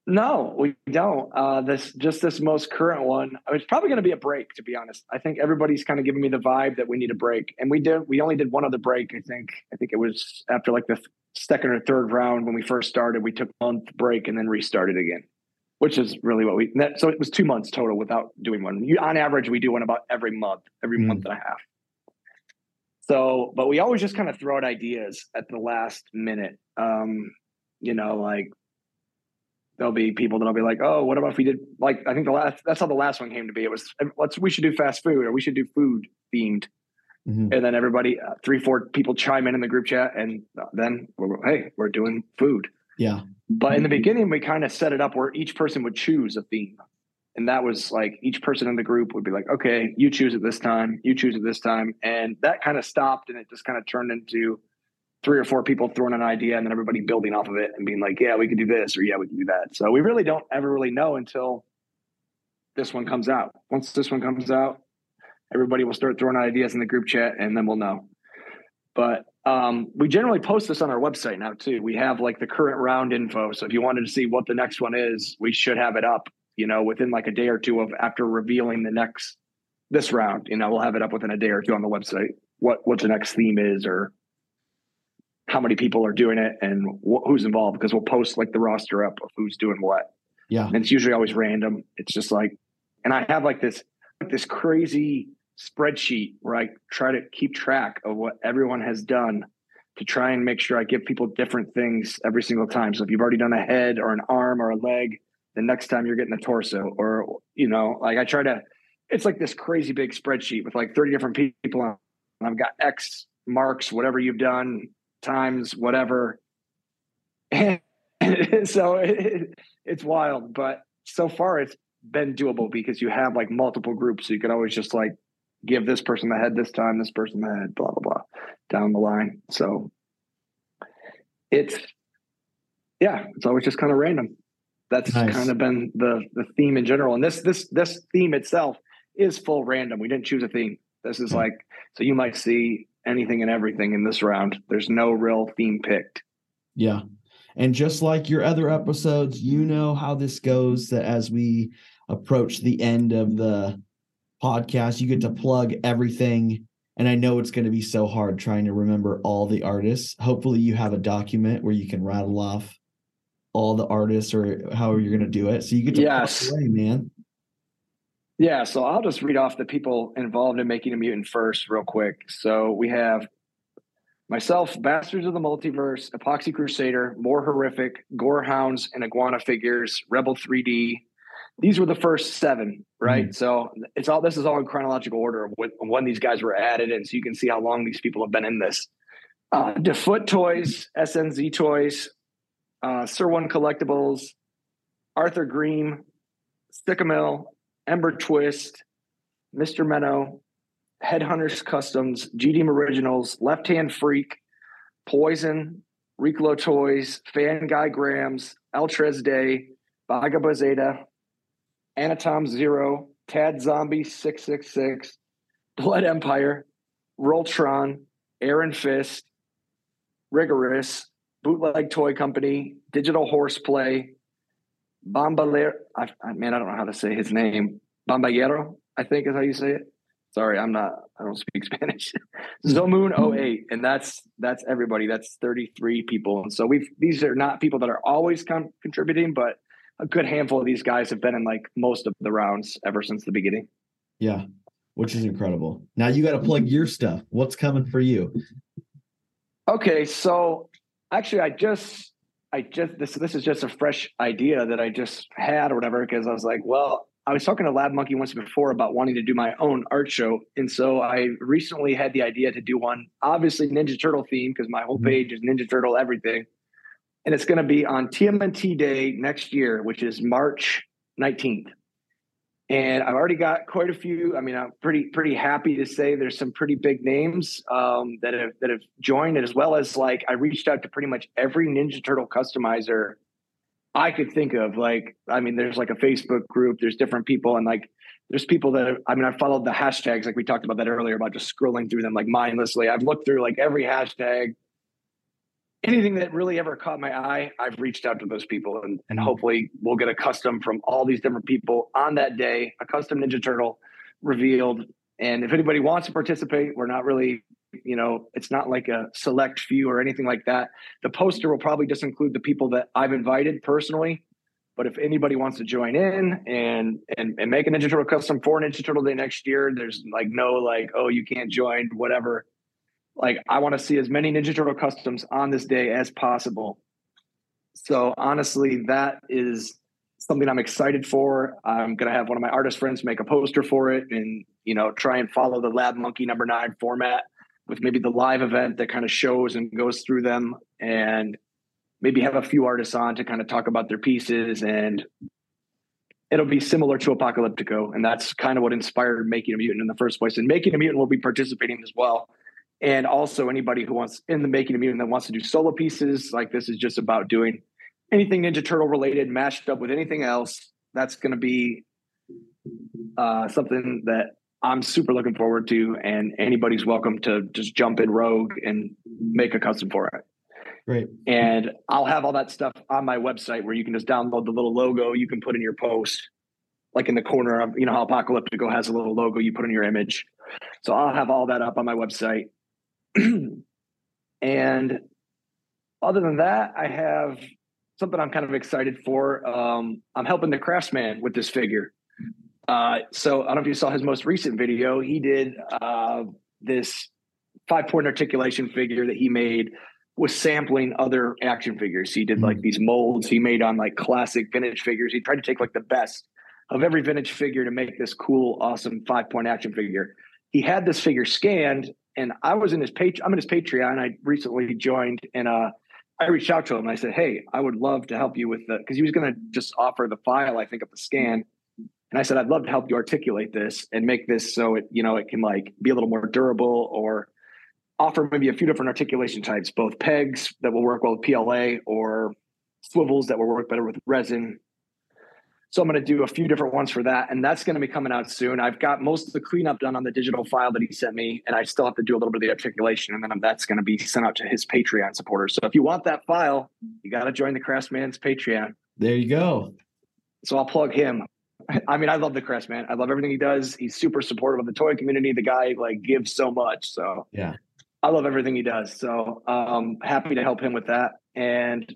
No, we don't. Uh, this just this most current one. Mean, It's probably going to be a break, to be honest. I think everybody's kind of giving me the vibe that we need a break, and we did. We only did one other break. I think. I think it was after like the second or third round when we first started. We took a month break and then restarted again, which is really what we. That, so it was two months total without doing one. You, on average, we do one about every month, every Mm. month and a half. So, but we always just kind of throw out ideas at the last minute. Um, you know, like there'll be people that'll be like, "Oh, what about if we did like I think the last that's how the last one came to be. It was let's we should do fast food or we should do food themed." Mhm. And then everybody, uh, three, four people chime in in the group chat, and then we're, hey, we're doing food. Yeah. But in the beginning, we kind of set it up where each person would choose a theme. And that was like each person in the group would be like, okay, you choose it this time, you choose it this time. And that kind of stopped and it just kind of turned into three or four people throwing an idea and then everybody building off of it and being like, yeah, we could do this or yeah, we can do that. So we really don't ever really know until this one comes out. Once this one comes out, everybody will start throwing ideas in the group chat and then we'll know. But um, we generally post this on our website now too. We have like the current round info. So if you wanted to see what the next one is, we should have it up, you know, within like a day or two of after revealing the next this round. You know, we'll have it up within a day or two on the website. What what the next theme is or how many people are doing it and wh- who's involved because we'll post like the roster up of who's doing what. Yeah. And it's usually always random. It's just like, and I have like this this crazy spreadsheet where I try to keep track of what everyone has done to try and make sure I give people different things every single time. So if you've already done a head or an arm or a leg, the next time you're getting a torso or you know, like I try to it's like this crazy big spreadsheet with like 30 different people on. And I've got X marks, whatever you've done, times, whatever. And so it, it's wild, but so far it's been doable because you have like multiple groups. So you could always just like give this person the head this time, this person the head, blah blah blah, down the line. So it's yeah, it's always just kind of random. That's Nice. kind of been the the theme in general. And this this this theme itself is full random. We didn't choose a theme. This is hmm. like so you might see anything and everything in this round. There's no real theme picked. Yeah. And just like your other episodes, you know how this goes that as we approach the end of the podcast, you get to plug everything. And I know it's going to be so hard trying to remember all the artists. Hopefully, you have a document where you can rattle off all the artists or how you're going to do it. So you get to Yes. away, man. Yeah, so I'll just read off the people involved in making a mutant first, real quick. So we have myself, Bastards of the Multiverse, Epoxy Crusader, More Horrific, Gorehounds, and Iguana Figures, Rebel 3D. These were the first seven, right? So it's all this is all in chronological order of when, when these guys were added, and so you can see how long these people have been in this. Uh, DeFoot Toys, SNZ Toys, uh, Sir One Collectibles, Arthur Green, Stickamil, Ember Twist, Mr. Menno, Headhunters Customs, GDM Originals, Left Hand Freak, Poison, Reclo Toys, Fan Guy Grams, Eltrez Day, Baga Bazeta, Anatom Zero, Tad Zombie 666, Blood Empire, Roltron, Aaron Fist, Rigorous, Bootleg Toy Company, Digital Horseplay, Bombalero. I, I, man, I don't know how to say his name. Bomballero, I think is how you say it. Sorry, I'm not. I don't speak Spanish. Zomoon mm-hmm. 08, and that's that's everybody. That's 33 people, and so we've these are not people that are always con- contributing, but a good handful of these guys have been in like most of the rounds ever since the beginning. Yeah, which is incredible. Now you got to plug your stuff. What's coming for you? Okay, so actually, I just, I just this this is just a fresh idea that I just had or whatever because I was like, well, I was talking to Lab Monkey once before about wanting to do my own art show, and so I recently had the idea to do one, obviously Ninja Turtle theme because my whole mm-hmm. page is Ninja Turtle everything, and it's going to be on TMNT Day next year, which is March nineteenth. And I've already got quite a few. I mean, I'm pretty pretty happy to say there's some pretty big names um, that have that have joined, as well as like I reached out to pretty much every Ninja Turtle customizer I could think of. Like, I mean, there's like a Facebook group. There's different people, and like there's people that I mean, I followed the hashtags like we talked about that earlier about just scrolling through them like mindlessly. I've looked through like every hashtag. Anything that really ever caught my eye, I've reached out to those people, and, and mm. hopefully we'll get a custom from all these different people on that day, a custom Ninja Turtle revealed. And if anybody wants to participate, we're not really, you know, it's not like a select few or anything like that. The poster will probably just include the people that I've invited personally. But if anybody wants to join in and and, and make a Ninja Turtle custom for Ninja Turtle Day next year, there's like no like, oh, you can't join, whatever. Like I want to see as many Ninja Turtle customs on this day as possible. So honestly, that is something I'm excited for. I'm gonna have one of my artist friends make a poster for it, and you know, try and follow the Lab Monkey number nine format with maybe the live event that kind of shows and goes through them, and maybe have a few artists on to kind of talk about their pieces and. It'll be similar to Apocalyptico, and that's kind of what inspired Making a Mutant in the first place. And Making a Mutant will be participating as well and also anybody who wants in the making a mutant that wants to do solo pieces like this is just about doing anything ninja turtle related mashed up with anything else that's going to be uh, something that i'm super looking forward to and anybody's welcome to just jump in rogue and make a custom for it. Great. and i'll have all that stuff on my website where you can just download the little logo you can put in your post like in the corner of you know how apocalyptico has a little logo you put in your image. So i'll have all that up on my website and other than that, I have something I'm kind of excited for. Um, I'm helping the craftsman with this figure. Uh, so I don't know if you saw his most recent video. He did uh, this five point articulation figure that he made was sampling other action figures. He did like these molds he made on like classic vintage figures. He tried to take like the best of every vintage figure to make this cool, awesome five point action figure. He had this figure scanned and I was in his page. I'm in his Patreon. I recently joined, and uh, I reached out to him. and I said, "Hey, I would love to help you with the because he was going to just offer the file, I think, of the scan, And I said, I'd love to help you articulate this and make this so it, you know, it can like be a little more durable or offer maybe a few different articulation types, both pegs that will work well with PLA or swivels that will work better with resin. So I'm going to do a few different ones for that. And that's going to be coming out soon. I've got most of the cleanup done on the digital file that he sent me, and I still have to do a little bit of the articulation. And then that's going to be sent out to his Patreon supporters. So if you want that file, you got to join the Craftsman's Patreon. There you go. So I'll plug him. I mean, I love the Craftsman. I love everything he does. He's super supportive of the toy community. The guy like gives so much. So Yeah. I love everything he does. So um happy to help him with that. And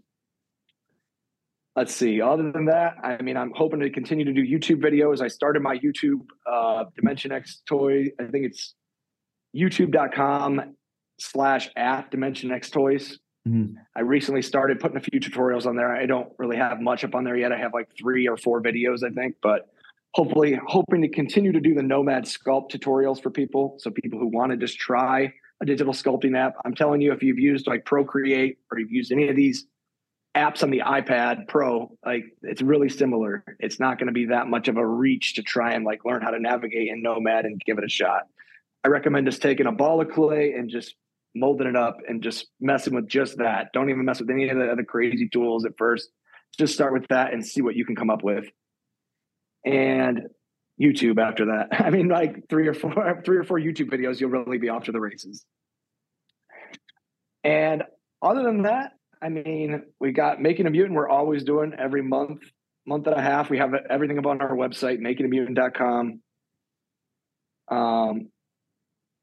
let's see. Other than that, I mean, I'm hoping to continue to do YouTube videos. I started my YouTube uh Dimension X toy. I think it's youtube.com slash at Dimension X toys. Mhm. I recently started putting a few tutorials on there. I don't really have much up on there yet. I have like three or four videos, I think, but hopefully hoping to continue to do the Nomad sculpt tutorials for people. So people who want to just try a digital sculpting app. I'm telling you, if you've used like Procreate or you've used any of these apps on the iPad Pro, like it's really similar. It's not going to be that much of a reach to try and like learn how to navigate in Nomad and give it a shot. I recommend just taking a ball of clay and just molding it up and just messing with just that. Don't even mess with any of the other crazy tools at first. Just start with that and see what you can come up with. And YouTube after that. I mean, like three or four, three or four YouTube videos, you'll really be off to the races. And other than that, I mean, we got Making a Mutant. We're always doing every month, month and a half. We have everything up on our website, makingamutant.com. Um,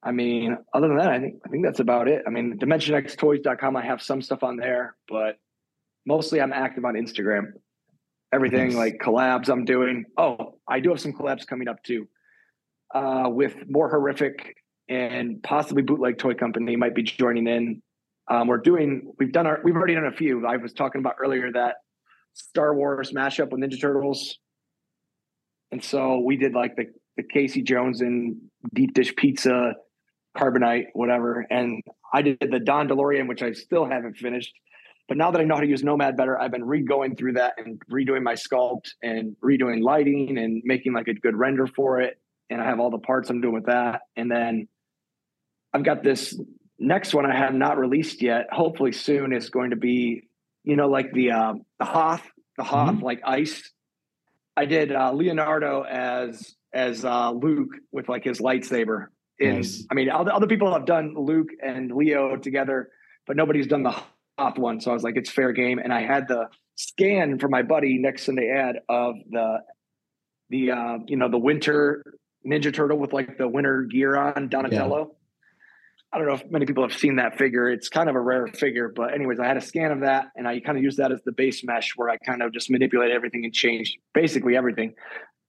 I mean, other than that, I think I think that's about it. I mean, DimensionXToys.com, I have some stuff on there, but mostly I'm active on Instagram. Everything Nice. like collabs I'm doing. Oh, I do have some collabs coming up too. Uh, with more horrific and possibly bootleg toy company might be joining in. Um, we're doing we've done our we've already done a few. I was talking about earlier that Star Wars mashup with Ninja Turtles. And so we did like the the Casey Jones and deep dish pizza, carbonite, whatever. And I did the Don DeLorean, which I still haven't finished. But now that I know how to use Nomad better, I've been re-going through that and redoing my sculpt and redoing lighting and making like a good render for it. And I have all the parts I'm doing with that. And then I've got this next one I have not released yet. Hopefully soon is going to be, you know, like the um, the Hoth, the Hoth like ice. I did uh, Leonardo as as uh, Luke with like his lightsaber. And Nice. I mean, other other people have done Luke and Leo together, but nobody's done the Hoth one. So I was like, it's fair game. And I had the scan for my buddy next Sunday ad of the the uh, you know the winter Ninja Turtle with like the winter gear on Donatello. I don't know if many people have seen that figure. It's kind of a rare figure, but anyways, I had a scan of that and I kind of used that as the base mesh where I kind of just manipulate everything and change basically everything.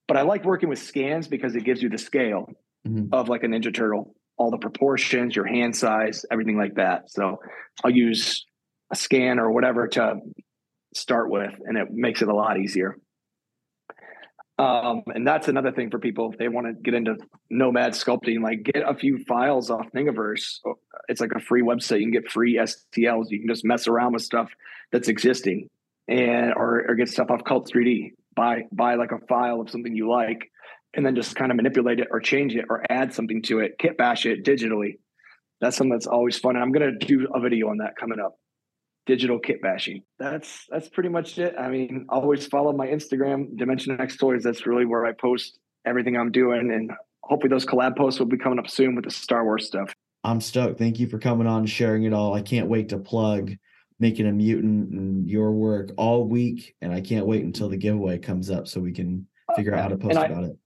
But I like working with scans because it gives you the scale Mhm. of like a Ninja Turtle, all the proportions, your hand size, everything like that. So I'll use a scan or whatever to start with, and it makes it a lot easier. Um, and that's another thing for people if they want to get into nomad sculpting, like get a few files off Thingiverse. It's like a free website. You can get free STLs. You can just mess around with stuff that's existing and or, or get stuff off Cult 3D. Buy buy like a file of something you like and then just kind of manipulate it or change it or add something to it, kit bash it digitally. That's something that's always fun. And I'm gonna do a video on that coming up. Digital kit bashing. That's that's pretty much it. I mean, always follow my Instagram, Dimension X Toys. That's really where I post everything I'm doing. And hopefully those collab posts will be coming up soon with the Star Wars stuff. I'm stoked. Thank you for coming on and sharing it all. I can't wait to plug making a mutant and your work all week. And I can't wait until the giveaway comes up so we can figure out how to post I- about it.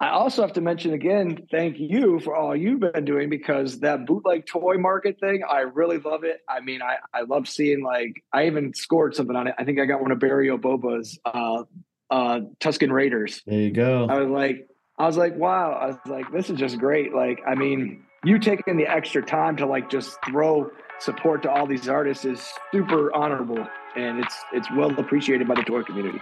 I also have to mention again, thank you for all you've been doing because that bootleg toy market thing, I really love it. I mean, I, I love seeing like I even scored something on it. I think I got one of Barry Oboba's uh uh Tusken Raiders. There you go. I was like, I was like, wow. I was like, this is just great. Like, I mean, you taking the extra time to like just throw support to all these artists is super honorable and it's it's well appreciated by the toy community.